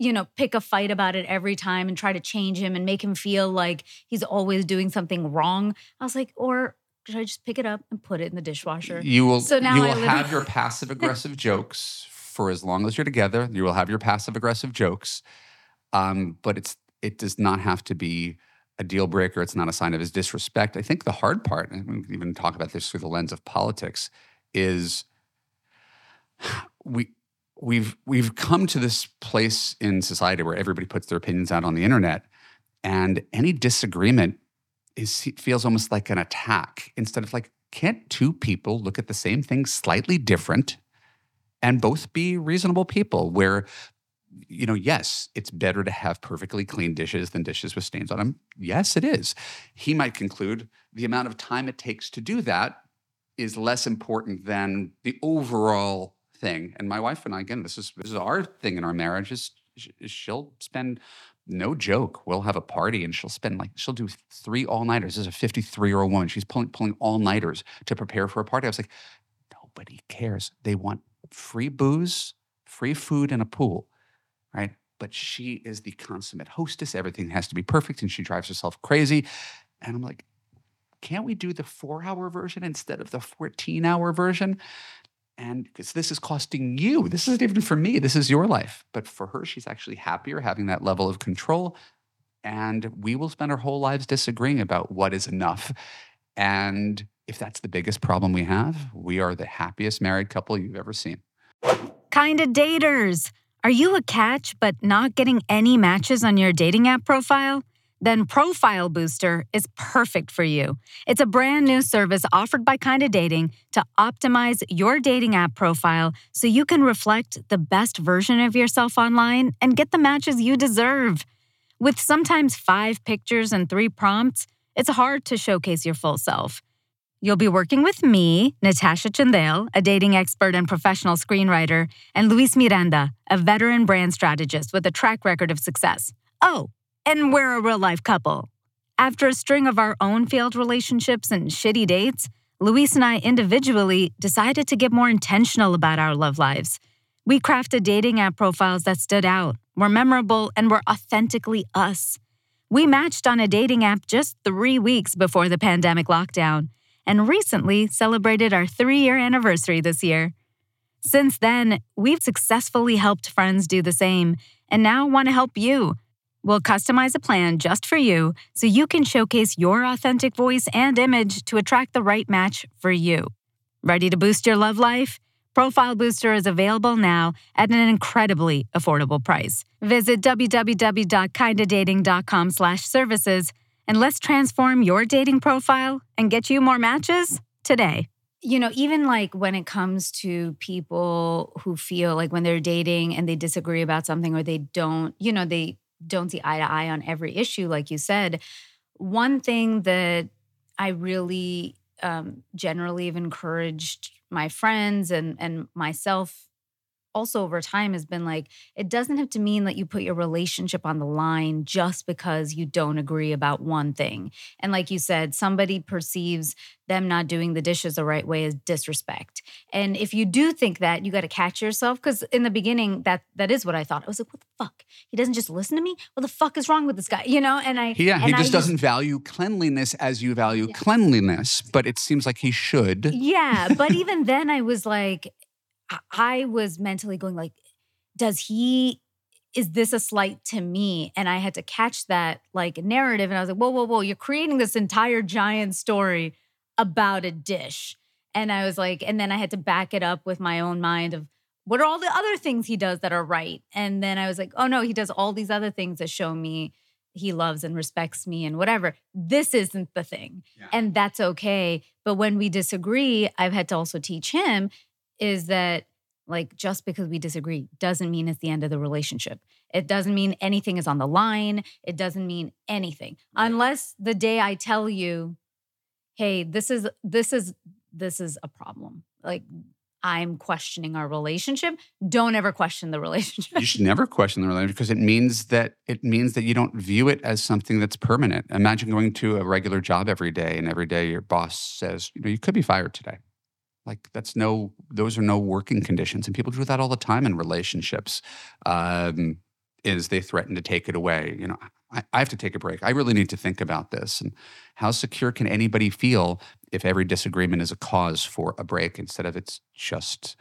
you know, pick a fight about it every time and try to change him and make him feel like he's always doing something wrong? I was like, or should I just pick it up and put it in the dishwasher? You will. So now you will have (laughs) your passive aggressive jokes for as long as you're together. You will have your passive aggressive jokes, um, but it's it does not have to be a deal breaker. It's not a sign of his disrespect. I think the hard part, and we can even talk about this through the lens of politics, is (sighs) we we've we've come to this place in society where everybody puts their opinions out on the internet, and any disagreement is feels almost like an attack instead of like can't two people look at the same thing slightly different and both be reasonable people? Where you know yes it's better to have perfectly clean dishes than dishes with stains on them yes it is. He might conclude the amount of time it takes to do that is less important than the overall thing and my wife and i again this is this is our thing in our marriage is she'll spend no joke. We'll have a party and she'll spend like she'll do three all nighters. This is a 53 year old woman. She's pulling pulling all nighters to prepare for a party. I was like, nobody cares. They want free booze, free food, and a pool, right? But she is the consummate hostess. Everything has to be perfect, and she drives herself crazy. And I'm like, can't we do the four hour version instead of the 14 hour version? And because this is costing you, this isn't even for me, this is your life. But for her, she's actually happier having that level of control. And we will spend our whole lives disagreeing about what is enough. And if that's the biggest problem we have, we are the happiest married couple you've ever seen. Kinda daters. Are you a catch but not getting any matches on your dating app profile? Then Profile Booster is perfect for you. It's a brand new service offered by Kinda Dating to optimize your dating app profile so you can reflect the best version of yourself online and get the matches you deserve. With sometimes five pictures and three prompts, it's hard to showcase your full self. You'll be working with me, Natasha Chandel, a dating expert and professional screenwriter, and Luis Miranda, a veteran brand strategist with a track record of success. Oh, and we're a real life couple. After a string of our own failed relationships and shitty dates, Luis and I individually decided to get more intentional about our love lives. We crafted dating app profiles that stood out, were memorable, and were authentically us. We matched on a dating app just three weeks before the pandemic lockdown, and recently celebrated our three year anniversary this year. Since then, we've successfully helped friends do the same, and now want to help you. We'll customize a plan just for you so you can showcase your authentic voice and image to attract the right match for you. Ready to boost your love life? Profile Booster is available now at an incredibly affordable price. Visit www.kindadating.com slash services and let's transform your dating profile and get you more matches today. You know, even like when it comes to people who feel like when they're dating and they disagree about something or they don't, you know, they don't see eye to eye on every issue, like you said, one thing that I really um, generally have encouraged my friends and and myself also over time has been like it doesn't have to mean that you put your relationship on the line just because you don't agree about one thing. And like you said somebody perceives them not doing the dishes the right way as disrespect. And if you do think that you got to catch yourself because in the beginning that that is what i thought. I was like what the fuck? He doesn't just listen to me? What the fuck is wrong with this guy? You know? And i Yeah, he and I just doesn't value cleanliness as you value cleanliness, but it seems like he should. Yeah, but even then I was like I- was mentally going like does he is this a slight to me? And I had to catch that like narrative and I was like whoa whoa whoa you're creating this entire giant story about a dish. And I was like and then I had to back it up with my own mind of what are all the other things he does that are right? And then I was like oh no he does all these other things that show me he loves and respects me and whatever. This isn't the thing. And that's okay. But when we disagree, I've had to also teach him is that like just because we disagree doesn't mean it's the end of the relationship. It doesn't mean anything is on the line. It doesn't mean anything unless the day I tell you, "Hey, this is this is this is a problem." Like I'm questioning our relationship. Don't ever question the (laughs) relationship. You should never question the relationship because it means that it means that you don't view it as something that's permanent. Imagine going to a regular job every day and every day your boss says, you know, you could be fired today. Like that's no, those are no working conditions, and people do that all the time in relationships. Um, is they threaten to take it away. You know, I, I have to take a break. I really need to think about this. And how secure can anybody feel if every disagreement is a cause for a break instead of it's just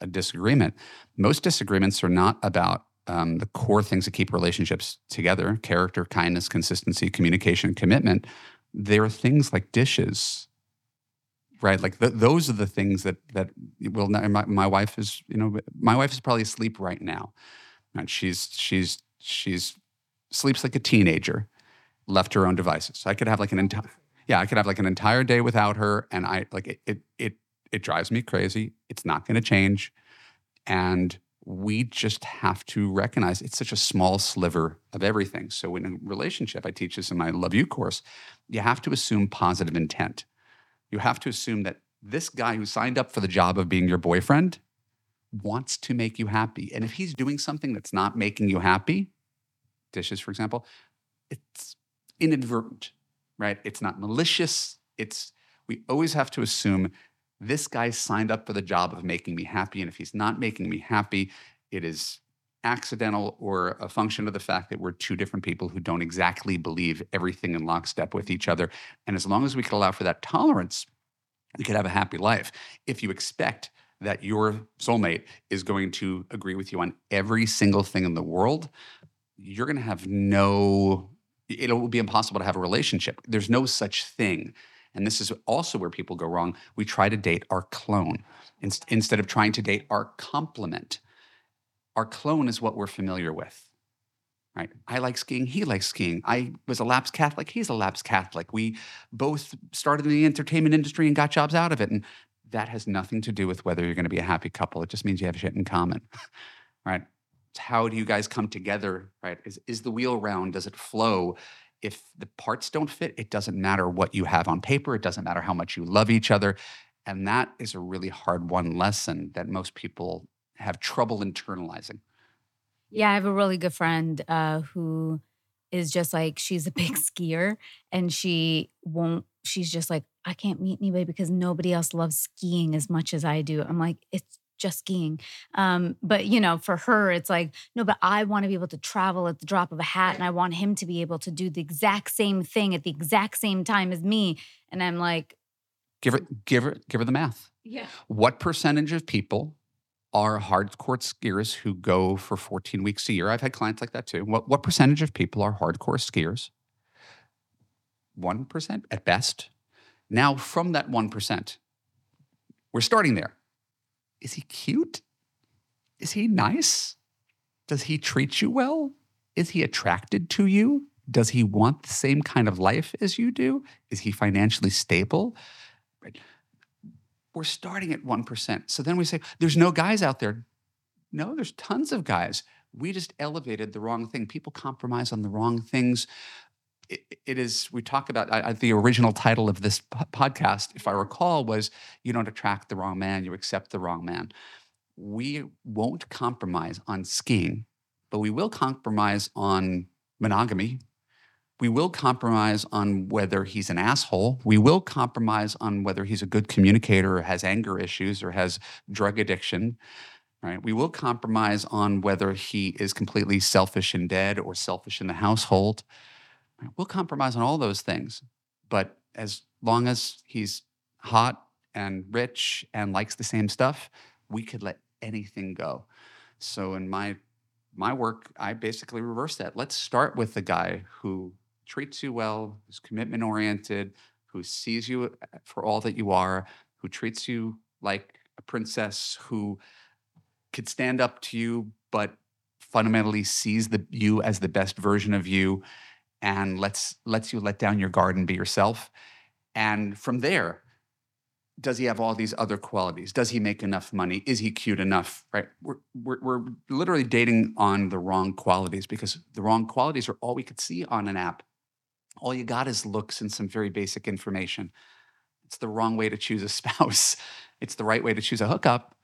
a disagreement? Most disagreements are not about um, the core things that keep relationships together character, kindness, consistency, communication, commitment. There are things like dishes right? Like th- those are the things that that will not, my, my wife is you know my wife is probably asleep right now. And she's she's she's sleeps like a teenager left her own devices. So i could have like an entire yeah i could have like an entire day without her and i like it it it, it drives me crazy. It's not going to change. And we just have to recognize it's such a small sliver of everything. So in a relationship i teach this in my Love U course you have to assume positive intent you have to assume that this guy who signed up for the job of being your boyfriend wants to make you happy. And if he's doing something that's not making you happy, dishes, for example, it's inadvertent, right? It's not malicious. It's, we always have to assume this guy signed up for the job of making me happy. And if he's not making me happy, it is accidental or a function of the fact that we're two different people who don't exactly believe everything in lockstep with each other. And as long as we can allow for that tolerance, we could have a happy life. If you expect that your soulmate is going to agree with you on every single thing in the world, you're going to have no, it will be impossible to have a relationship. There's no such thing. And this is also where people go wrong. We try to date our clone instead of trying to date our complement our clone is what we're familiar with. Right? I like skiing, he likes skiing. I was a lapsed Catholic, he's a lapsed Catholic. We both started in the entertainment industry and got jobs out of it. And that has nothing to do with whether you're going to be a happy couple. It just means you have shit in common. (laughs) right? It's how do you guys come together? Right? Is is the wheel round? Does it flow? If the parts don't fit, it doesn't matter what you have on paper. It doesn't matter how much you love each other. And that is a really hard one lesson that most people have trouble internalizing. Yeah, I have a really good friend uh, who is just like she's a big skier and she won't she's just like I can't meet anybody because nobody else loves skiing as much as I do. I'm like it's just skiing. Um, but you know, for her, it's like, no, but I want to be able to travel at the drop of a hat, and I want him to be able to do the exact same thing at the exact same time as me. And I'm like, give her, give her, give her the math. Yeah. What percentage of people are hardcore skiers who go for 14 weeks a year. I've had clients like that too. What, what percentage of people are hardcore skiers? 1% at best. Now, from that 1%, we're starting there. Is he cute? Is he nice? Does he treat you well? Is he attracted to you? Does he want the same kind of life as you do? Is he financially stable? Right we're starting at 1%. So then we say, there's no guys out there. No, there's tons of guys. We just elevated the wrong thing. People compromise on the wrong things. it, it is, we talk about I, the original title of this podcast, if I recall, was You Don't Attract the Wrong Man, You Accept the Wrong Man. We won't compromise on skiing, but we will compromise on monogamy, we will compromise on whether he's an asshole. We will compromise on whether he's a good communicator or has anger issues or has drug addiction. Right? We will compromise on whether he is completely selfish and dead or selfish in the household. We'll compromise on all those things. But as long as he's hot and rich and likes the same stuff, we could let anything go. So in my my work, I basically reverse that. Let's start with the guy who treats you well, who's commitment oriented, who sees you uh, for all that you are, who treats you like a princess, who could stand up to you, but fundamentally sees the you as the best version of you and lets lets you let down your guard and be yourself. And from there, does he have all these other qualities? Does he make enough money? Is he cute enough? Right? We're, we're, we're literally dating on the wrong qualities because the wrong qualities are all we could see on an app all you got is looks and some very basic information. It's the wrong way to choose a (laughs) spouse. It's the right way to choose a hookup.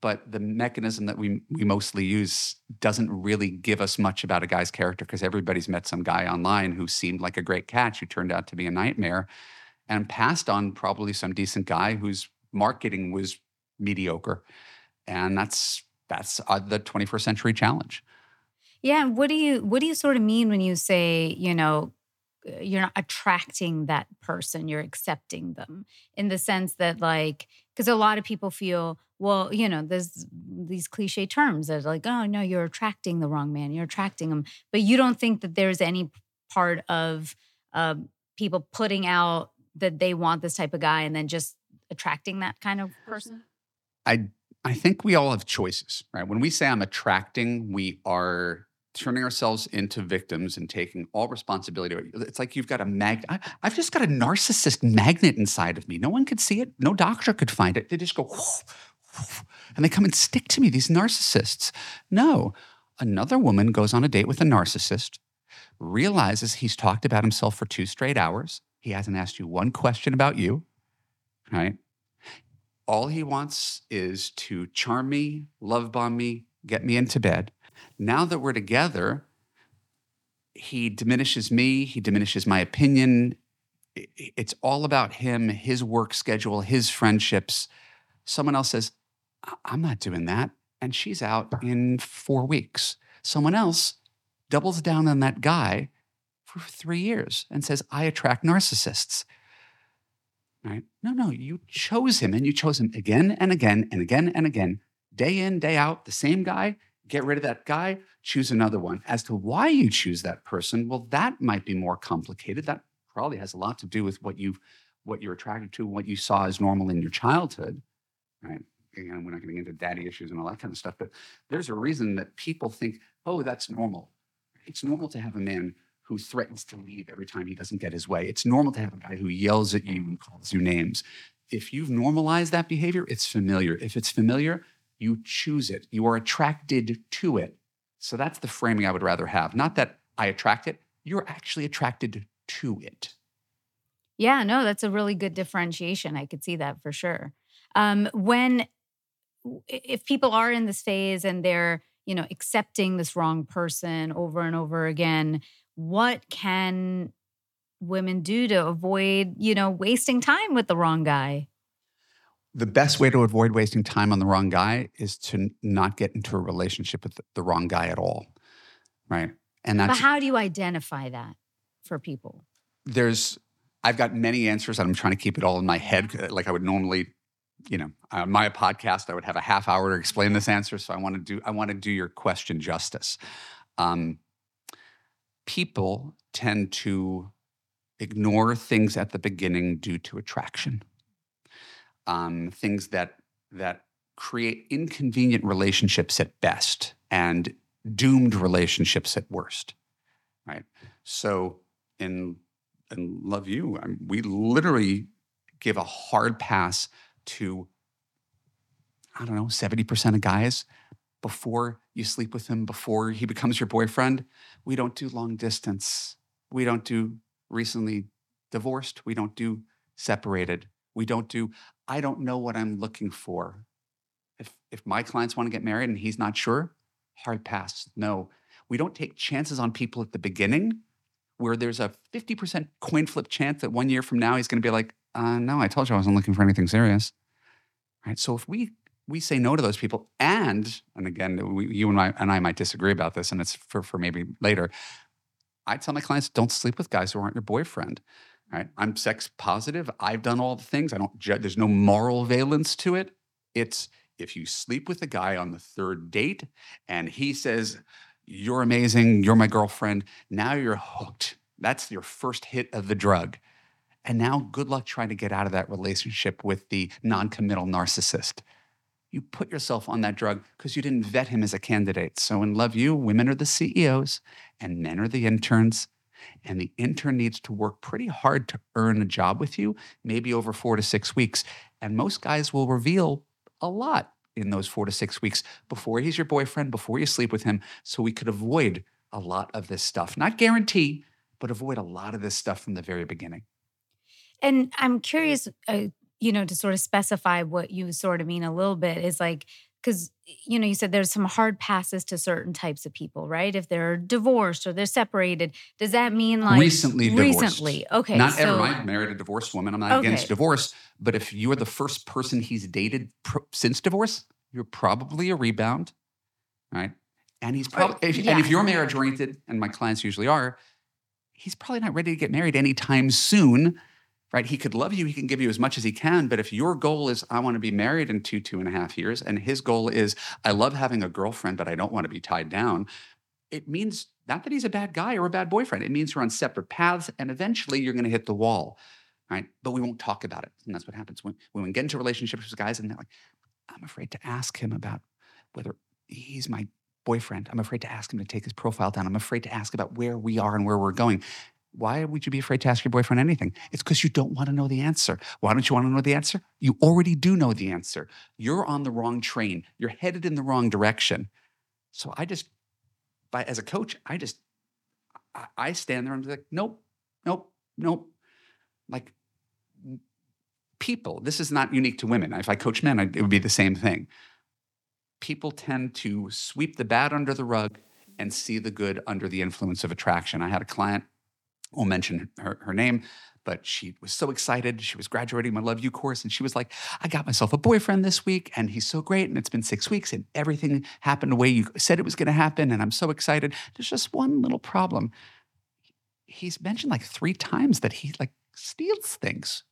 but the mechanism that we we mostly use doesn't really give us much about a guy's character because everybody's met some guy online who seemed like a great catch who turned out to be a nightmare and passed on probably some decent guy whose marketing was mediocre and that's that's uh, the 21st century challenge Yeah, and what do you what do you sort of mean when you say, you know, you're not attracting that person, you're accepting them in the sense that like because a lot of people feel, well, you know, there's these cliche terms that are like, oh no, you're attracting the wrong man, you're attracting him, but you don't think that there's any part of uh, people putting out that they want this type of guy and then just attracting that kind of person. I I think we all have choices, right? When we say I'm attracting, we are turning ourselves into victims and taking all responsibility. It's like you've got a mag. I, I've just got a narcissist magnet inside of me. No one could see it. No doctor could find it. They just go, "Whoosh, (laughs) whoosh," and they come and stick to me. These narcissists. No, another woman goes on a date with a narcissist, realizes he's talked about himself for two straight hours. He hasn't asked you one question about you, right? all he wants is to charm me, love bomb me, get me into bed. Now that we're together, he diminishes me, he diminishes my opinion. It's all about him, his work schedule, his friendships. Someone else says, "I- I'm not doing that. And she's out in four weeks. Someone else doubles down on that guy for three years and says, I attract narcissists right? No, no, you chose him and you chose him again and again and again and again, day in, day out, the same guy. Get rid of that guy, choose another one. As to why you choose that person, well, that might be more complicated. That probably has a lot to do with what you what you're attracted to, what you saw as normal in your childhood, right? Again, we're not getting into daddy issues and all that kind of stuff, but there's a reason that people think, oh, that's normal. It's normal to have a man who threatens to leave every time he doesn't get his way. It's normal to have a guy who yells at you and calls you names. If you've normalized that behavior, it's familiar. If it's familiar, you choose it. You are attracted to it. So that's the framing I would rather have. Not that I attract it, you're actually attracted to it. Yeah, no, that's a really good differentiation. I could see that for sure. Um, when if people are in this phase and they're, you know, accepting this wrong person over and over again, what can women do to avoid, you know, wasting time with the wrong guy? The best way to avoid wasting time on the wrong guy is to not get into a relationship with the, wrong guy at all. Right. And But that's how do you identify that for people? there's I've got many answers and I'm trying to keep it all in my head uh, like I would normally you know on my podcast I would have a half hour to explain this answer so I want to do I want to do your question justice um, people tend to ignore things at the beginning due to attraction um, things that that create inconvenient relationships at best and doomed relationships at worst right so in and Love U. I we literally give a hard pass to, I don't know, 70% of guys before you sleep with him, before he becomes your boyfriend. We don't do long distance. We don't do recently divorced. We don't do separated. We don't do, I don't know what I'm looking for. If, if my clients want to get married and he's not sure, hard pass. No, we don't take chances on people at the beginning where there's a 50% coin flip chance that one year from now he's going to be like, uh, no, I told you I wasn't looking for anything serious. Right. So if we we say no to those people, and and again, we, you and I and I might disagree about this, and it's for for maybe later. I tell my clients, don't sleep with guys who aren't your boyfriend. Right. I'm sex positive. I've done all the things. I don't judge. There's no moral valence to it. It's if you sleep with a guy on the third date and he says, you're amazing, you're my girlfriend. Now you're hooked. That's your first hit of the drug. And now good luck trying to get out of that relationship with the non-committal narcissist. You put yourself on that drug because you didn't vet him as a candidate. So in Love U, women are the CEOs and men are the interns. And the intern needs to work pretty hard to earn a job with you, maybe over four to six weeks. And most guys will reveal a lot in those four to six weeks before he's your boyfriend, before you sleep with him, so we could avoid a lot of this stuff. Not guarantee, but avoid a lot of this stuff from the very beginning. And I'm curious, uh, you know, to sort of specify what you sort of mean a little bit is like because you know you said there's some hard passes to certain types of people, right? If they're divorced or they're separated, does that mean like recently divorced. Recently, okay. Not so, ever. I married a divorced woman. I'm not Okay. against divorce, but if you're the first person he's dated pr- since divorce, you're probably a rebound, right? And he's probably, if, and if you're marriage oriented, and my clients usually are, he's probably not ready to get married anytime soon, right? He could love you, he can give you as much as he can, but if your goal is, I want to be married in two, two and a half years, and his goal is, I love having a girlfriend, but I don't want to be tied down, it means not that he's a bad guy or a bad boyfriend. It means you're on separate paths, and eventually you're going to hit the wall, right? But we won't talk about it, and that's what happens when when we get into relationships with guys, and they're like, "I'm afraid to ask him about whether he's my boyfriend. I'm afraid to ask him to take his profile down. I'm afraid to ask about where we are and where we're going." Why would you be afraid to ask your boyfriend anything? It's because you don't want to know the answer. Why don't you want to know the answer? You already do know the answer. You're on the wrong train. You're headed in the wrong direction. So I just by as a coach, I just I, I stand there and be like, nope, nope, nope. Like people, this is not unique to women. If I coach men, it would be the same thing. People tend to sweep the bad under the rug and see the good under the influence of attraction. I had a client, won't mention her, her name, but she was so excited. She was graduating my Love U course, and she was like, I got myself a boyfriend this week, and he's so great. And it's been six weeks, and everything happened the way you said it was going to happen. And I'm so excited. There's just one little problem. He's mentioned like three times that he like steals things,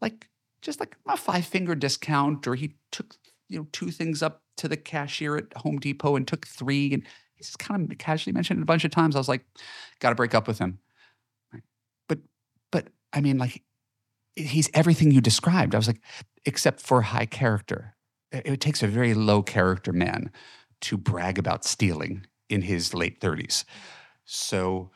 like just like a five finger discount, or he took you know two things up to the cashier at Home Depot and took three, and he's just kind of casually mentioned it a bunch of times. I was like, got to break up with him. I mean, like he's everything you described. I was like, except for high character. It, it takes a very low character man to brag about stealing in his late 30s. So,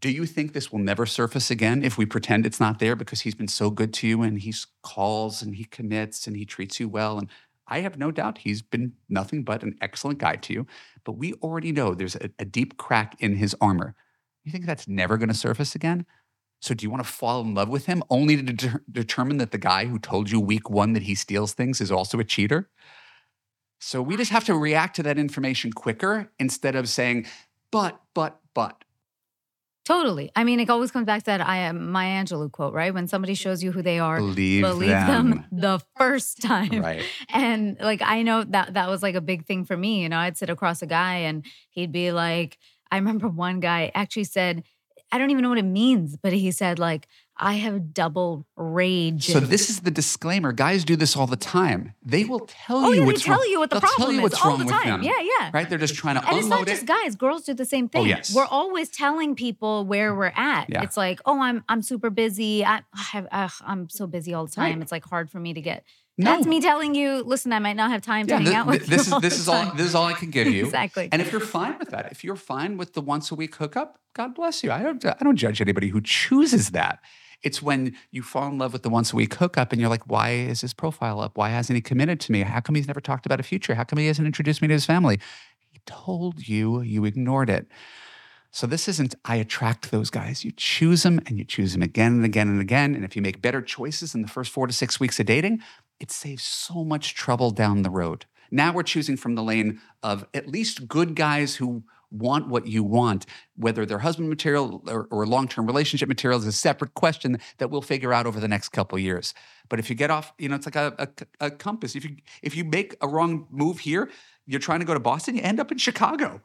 do you think this will never surface again if we pretend it's not there because he's been so good to you and he calls and he commits and he treats you well? And I have no doubt he's been nothing but an excellent guy to you. But we already know there's a, a deep crack in his armor. You think that's never going to surface again? So, do you want to fall in love with him only to deter- determine that the guy who told you week one that he steals things is also a cheater? So, we just have to react to that information quicker instead of saying, but, but, but. Totally. I mean, it always comes back to that I am Maya Angelou quote, right? When somebody shows you who they are, Believe, believe them. them (laughs) the first time. Right. And like I know that that was like a big thing for me. You know, I'd sit across a guy and he'd be like, I remember one guy actually said, I don't even know what it means, but he said like, I have double rage. So this is the disclaimer. Guys do this all the time. They will tell oh you yeah, they tell wrong. you what the They'll problem tell you is what's all the time. Yeah, yeah. Right? They're just trying to And it's not just it. guys; girls do the same thing. Oh, thing. yes. We're always telling people where we're at. Yeah. It's like, oh, I'm I'm super busy. I, I I'm so busy all the time. Right. It's like hard for me to get. No. That's me telling you. Listen, I might not have time to hang thi- out with this you. is all this is all this is all I can give (laughs) you. Exactly. And if you're fine with that, if you're fine with the once a week hookup, God bless you. I don't I don't judge anybody who chooses that. It's when you fall in love with the once a week hookup and you're like, why is his profile up? Why hasn't he committed to me? How come he's never talked about a future? How come he hasn't introduced me to his family? He told you, you ignored it. So this isn't I attract those guys. You choose them and you choose them again and again and again. And if you make better choices in the first four to six weeks of dating, it saves so much trouble down the road. Now we're choosing from the lane of at least good guys who want what you want, whether they're husband material or, or long-term relationship material is a separate question that we'll figure out over the next couple years. But if you get off, you know, it's like a, a, a compass. If you if you make a wrong move here, you're trying to go to Boston, you end up in Chicago.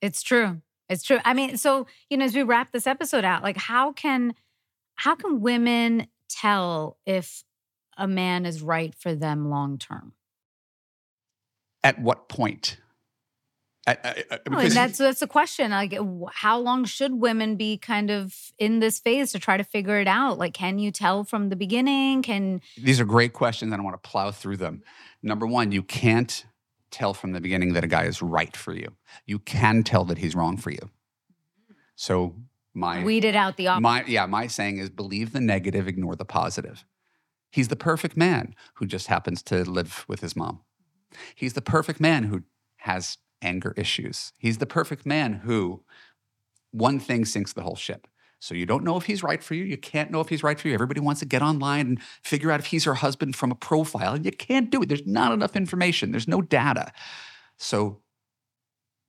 It's true. It's true. I mean, so you know, as we wrap this episode out, like how can how can women tell if a man is right for them long term? At what point? Uh, uh, Well, and that's that's the question. Like, how long should women be kind of in this phase to try to figure it out? Like, can you tell from the beginning? Can These are great questions, and I want to plow through them. Number one, you can't tell from the beginning that a guy is right for you. You can tell that he's wrong for you. So my weeded out the opposite? my yeah, my saying is believe the negative, ignore the positive. He's the perfect man who just happens to live with his mom. He's the perfect man who has anger issues. He's the perfect man who one thing sinks the whole ship. So you don't know if he's right for you. You can't know if he's right for you. Everybody wants to get online and figure out if he's her husband from a profile, and you can't do it. There's not enough information, there's no data. So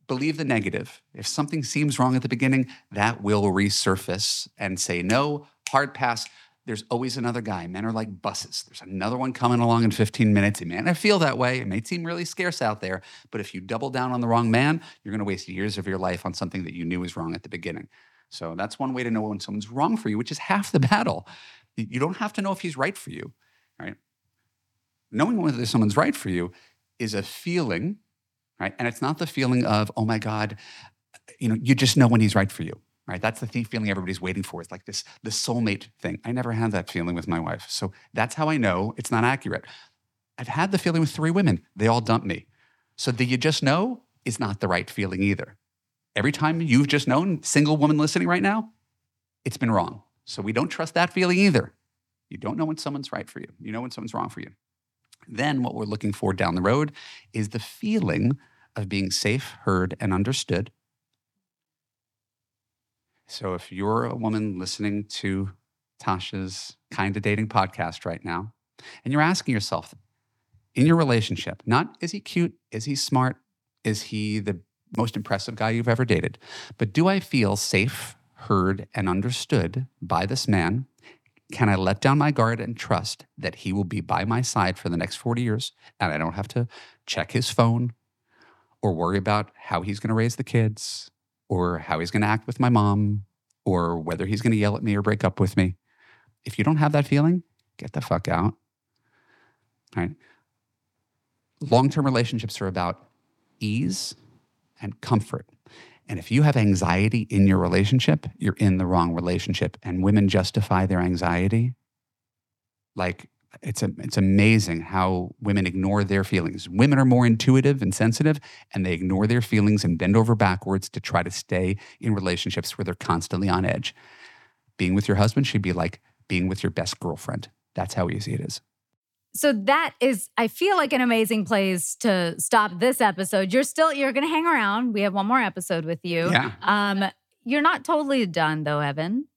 believe the negative. If something seems wrong at the beginning, that will resurface and say no, hard pass. There's always another guy. Men are like buses. There's another one coming along in 15 minutes. It may not feel that way. It may seem really scarce out there. But if you double down on the wrong man, you're going to waste years of your life on something that you knew was wrong at the beginning. So that's one way to know when someone's wrong for you, which is half the battle. You don't have to know if he's right for you, right? Knowing whether someone's right for you is a feeling, right? And it's not the feeling of, oh my God, you know, you just know when he's right for you right? That's the feeling everybody's waiting for. It's like this, the soulmate thing. I never had that feeling with my wife. So that's how I know it's not accurate. I've had the feeling with three women. They all dumped me. So the you just know is not the right feeling either. Every time you've just known, single woman listening right now, it's been wrong. So we don't trust that feeling either. You don't know when someone's right for you. You know when someone's wrong for you. Then what we're looking for down the road is the feeling of being safe, heard, and understood so if you're a woman listening to Tasha's Kinda Dating podcast right now, and you're asking yourself in your relationship, not is he cute? Is he smart? Is he the most impressive guy you've ever dated? But do I feel safe, heard, and understood by this man? Can I let down my guard and trust that he will be by my side for the next 40 years and I don't have to check his phone or worry about how he's going to raise the kids or how he's going to act with my mom or whether he's going to yell at me or break up with me. If you don't have that feeling, get the fuck out. Right? Long term relationships are about ease and comfort. And if you have anxiety in your relationship, you're in the wrong relationship. And women justify their anxiety like it's a, it's amazing how women ignore their feelings. Women are more intuitive and sensitive, and they ignore their feelings and bend over backwards to try to stay in relationships where they're constantly on edge. Being with your husband should be like being with your best girlfriend. That's how easy it is. So that is, I feel like an amazing place to stop this episode. You're still, you're going to hang around. We have one more episode with you. Yeah. Um, you're not totally done though, Evan.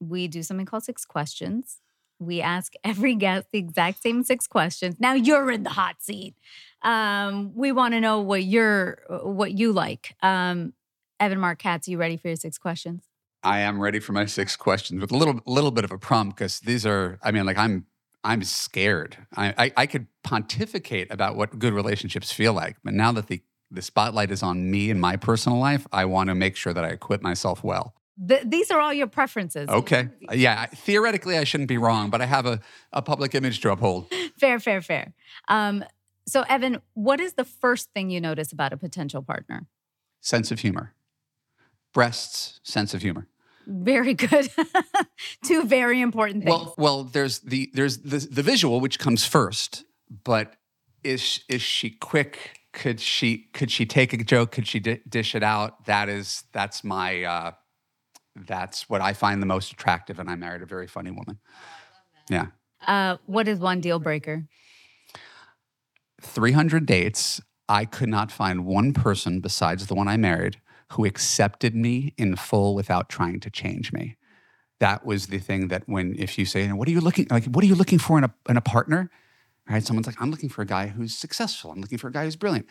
We do something called six questions. We ask every guest the exact same six questions. Now you're in the hot seat. Um, we want to know what you're, what you like. Um, Evan Marc Katz, you ready for your six questions? I am ready for my six questions with a little little bit of a prompt because these are, I mean, like I'm I'm scared. I, I, I could pontificate about what good relationships feel like, but now that the the spotlight is on me and my personal life, I want to make sure that I equip myself well. Th- these are all your preferences. Okay. Yeah. Theoretically, I shouldn't be wrong, but I have a, a public image to uphold. (laughs) Fair, fair, fair. Um, so, Evan, what is the first thing you notice about a potential partner? Sense of humor. Breasts, sense of humor. Very good. (laughs) Two very important things. Well, well, there's the there's the, the visual which comes first, but is is she quick? Could she could she take a joke? Could she di- dish it out? That is that's my uh, that's what I find the most attractive. And I married a very funny woman. Yeah. Uh, what is one deal breaker? 300 dates. I could not find one person besides the one I married who accepted me in full without trying to change me. That was the thing that when if you say, "What are you looking like? What are you looking for in a in a partner?" Right? Someone's like, "I'm looking for a guy who's successful. I'm looking for a guy who's brilliant."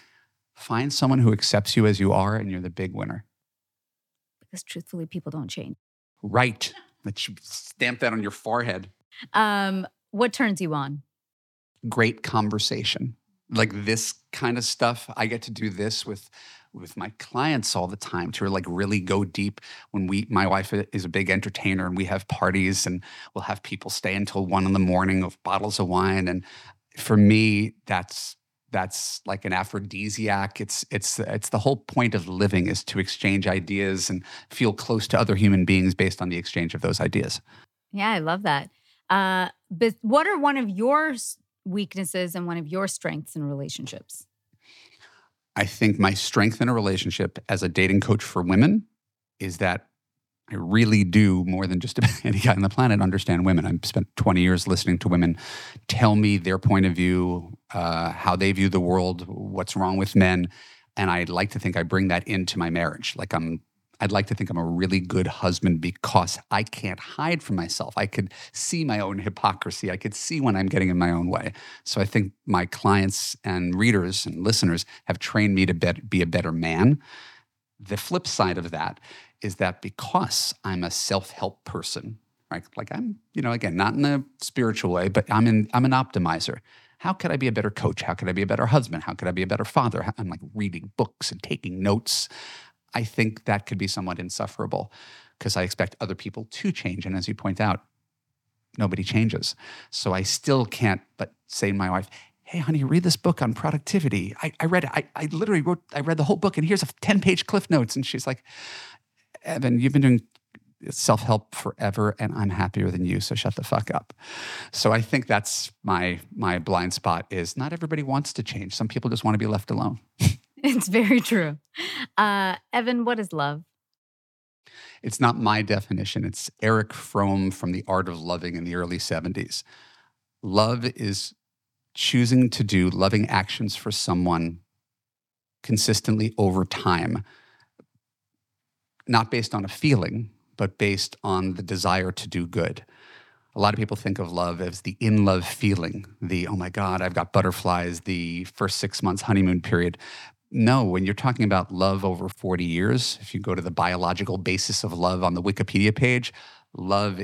Find someone who accepts you as you are, and you're the big winner because truthfully, people don't change. Right. Let's stamp that on your forehead. Um, what turns you on? Great conversation. Like this kind of stuff. I get to do this with with my clients all the time to like really go deep when we my wife is a big entertainer and we have parties and we'll have people stay until one in the morning with bottles of wine and for me that's that's like an aphrodisiac. It's it's it's the whole point of living is to exchange ideas and feel close to other human beings based on the exchange of those ideas. Yeah, I love that. Uh, but what are one of your weaknesses and one of your strengths in relationships? I think my strength in a relationship as a dating coach for women is that I really do more than just (laughs) any guy on the planet understand women. I've spent 20 years listening to women tell me their point of view, uh, how they view the world, what's wrong with men, and I'd like to think I bring that into my marriage. Like I'm, I'd like to think I'm a really good husband because I can't hide from myself. I could see my own hypocrisy. I could see when I'm getting in my own way. So I think my clients and readers and listeners have trained me to be a better man. The flip side of that is that because I'm a self-help person, right? Like I'm, you know, again, not in a spiritual way, but I'm in I'm an optimizer. How could I be a better coach? How could I be a better husband? How could I be a better father? I'm like reading books and taking notes. I think that could be somewhat insufferable because I expect other people to change. And as you point out, nobody changes. So I still can't but say to my wife, hey honey read this book on productivity i, I read it I, I literally wrote i read the whole book and here's a 10 page cliff notes and she's like evan you've been doing self-help forever and i'm happier than you so shut the fuck up. So i think that's my my blind spot is not everybody wants to change. Some people just want to be left alone. (laughs) It's very true. Uh, evan what is love? It's not my definition. It's Erich Fromm from the art of loving in the early 70s love is choosing to do loving actions for someone consistently over time not based on a feeling but based on the desire to do good. A lot of people think of love as the in love feeling, the, oh my God, I've got butterflies, the first six months honeymoon period. No, when you're talking about love over 40 years, if you go to the biological basis of love on the Wikipedia page, love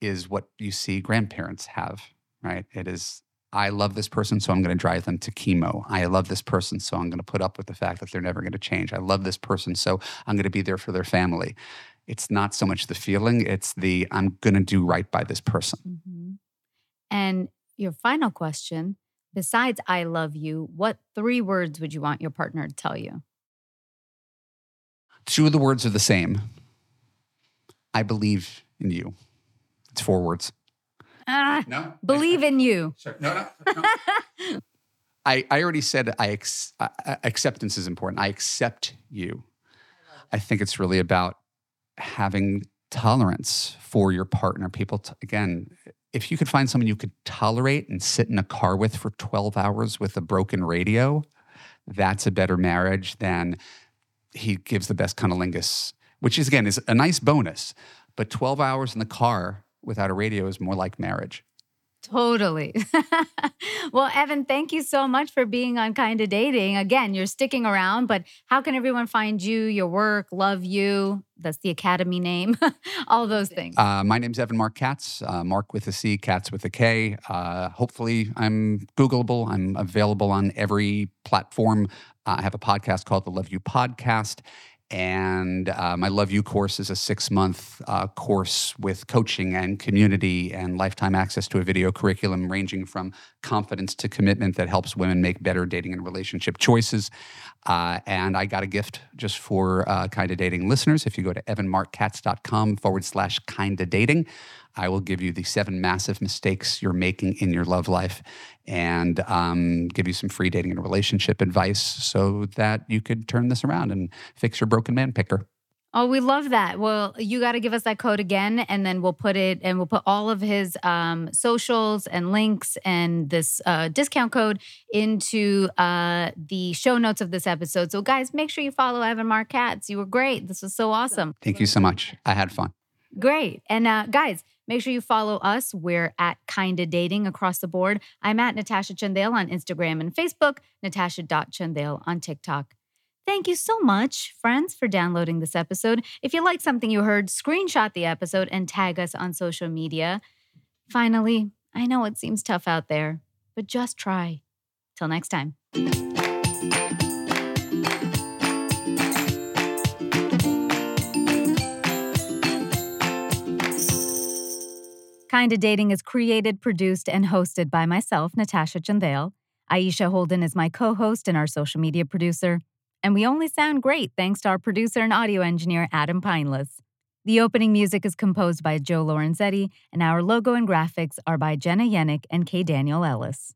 is what you see grandparents have, right? It is, I love this person, so I'm going to drive them to chemo. I love this person, so I'm going to put up with the fact that they're never going to change. I love this person, so I'm going to be there for their family it's not so much the feeling, it's the I'm going to do right by this person. Mm-hmm. And your final question besides I love you, what three words would you want your partner to tell you? Two of the words are the same. I believe in you. It's four words. Ah, no, believe in you. (laughs) Sorry. No, no, no. I, I already said I ex- uh, acceptance is important. I accept you. I think it's really about having tolerance for your partner. People, t- again, if you could find someone you could tolerate and sit in a car with for 12 hours with a broken radio, that's a better marriage than he gives the best cunnilingus, which is, again, is a nice bonus. But 12 hours in the car without a radio is more like marriage. Totally. (laughs) well, Evan, thank you so much for being on Kinda Dating. Again, you're sticking around, but how can everyone find you, your work, Love U? That's the Academy name, (laughs) all those things. Uh, my name's Evan Marc Katz, uh, Mark with a C, Katz with a K. Uh, hopefully, I'm Googleable. I'm available on every platform. I have a podcast called the Love U Podcast. And uh, my Love U course is a six month uh, course with coaching and community and lifetime access to a video curriculum ranging from confidence to commitment that helps women make better dating and relationship choices. Uh, and I got a gift just for uh, Kinda Dating listeners. If you go to evanmarckatz.com forward slash kinda dating, I will give you the seven massive mistakes you're making in your love life and um, give you some free dating and relationship advice so that you could turn this around and fix your broken man picker. Oh, we love that. Well, you got to give us that code again, and then we'll put it and we'll put all of his um, socials and links and this uh, discount code into uh, the show notes of this episode. So, guys, make sure you follow Evan Marc You were great. This was so awesome. Thank you so much. I had fun. Great. And uh, guys, make sure you follow us. We're at Kinda Dating across the board. I'm at Natasha Chandel on Instagram and Facebook, natasha.chandel on TikTok. Thank you so much, friends, for downloading this episode. If you like something you heard, screenshot the episode and tag us on social media. Finally, I know it seems tough out there, but just try. Till next time. Kinda Dating is created, produced, and hosted by myself, Natasha Chandel. Aisha Holden is my co host and our social media producer. And we only sound great thanks to our producer and audio engineer, Adam Pineless. The opening music is composed by Joe Lorenzetti, and our logo and graphics are by Jenna Yannick and K. Daniel Ellis.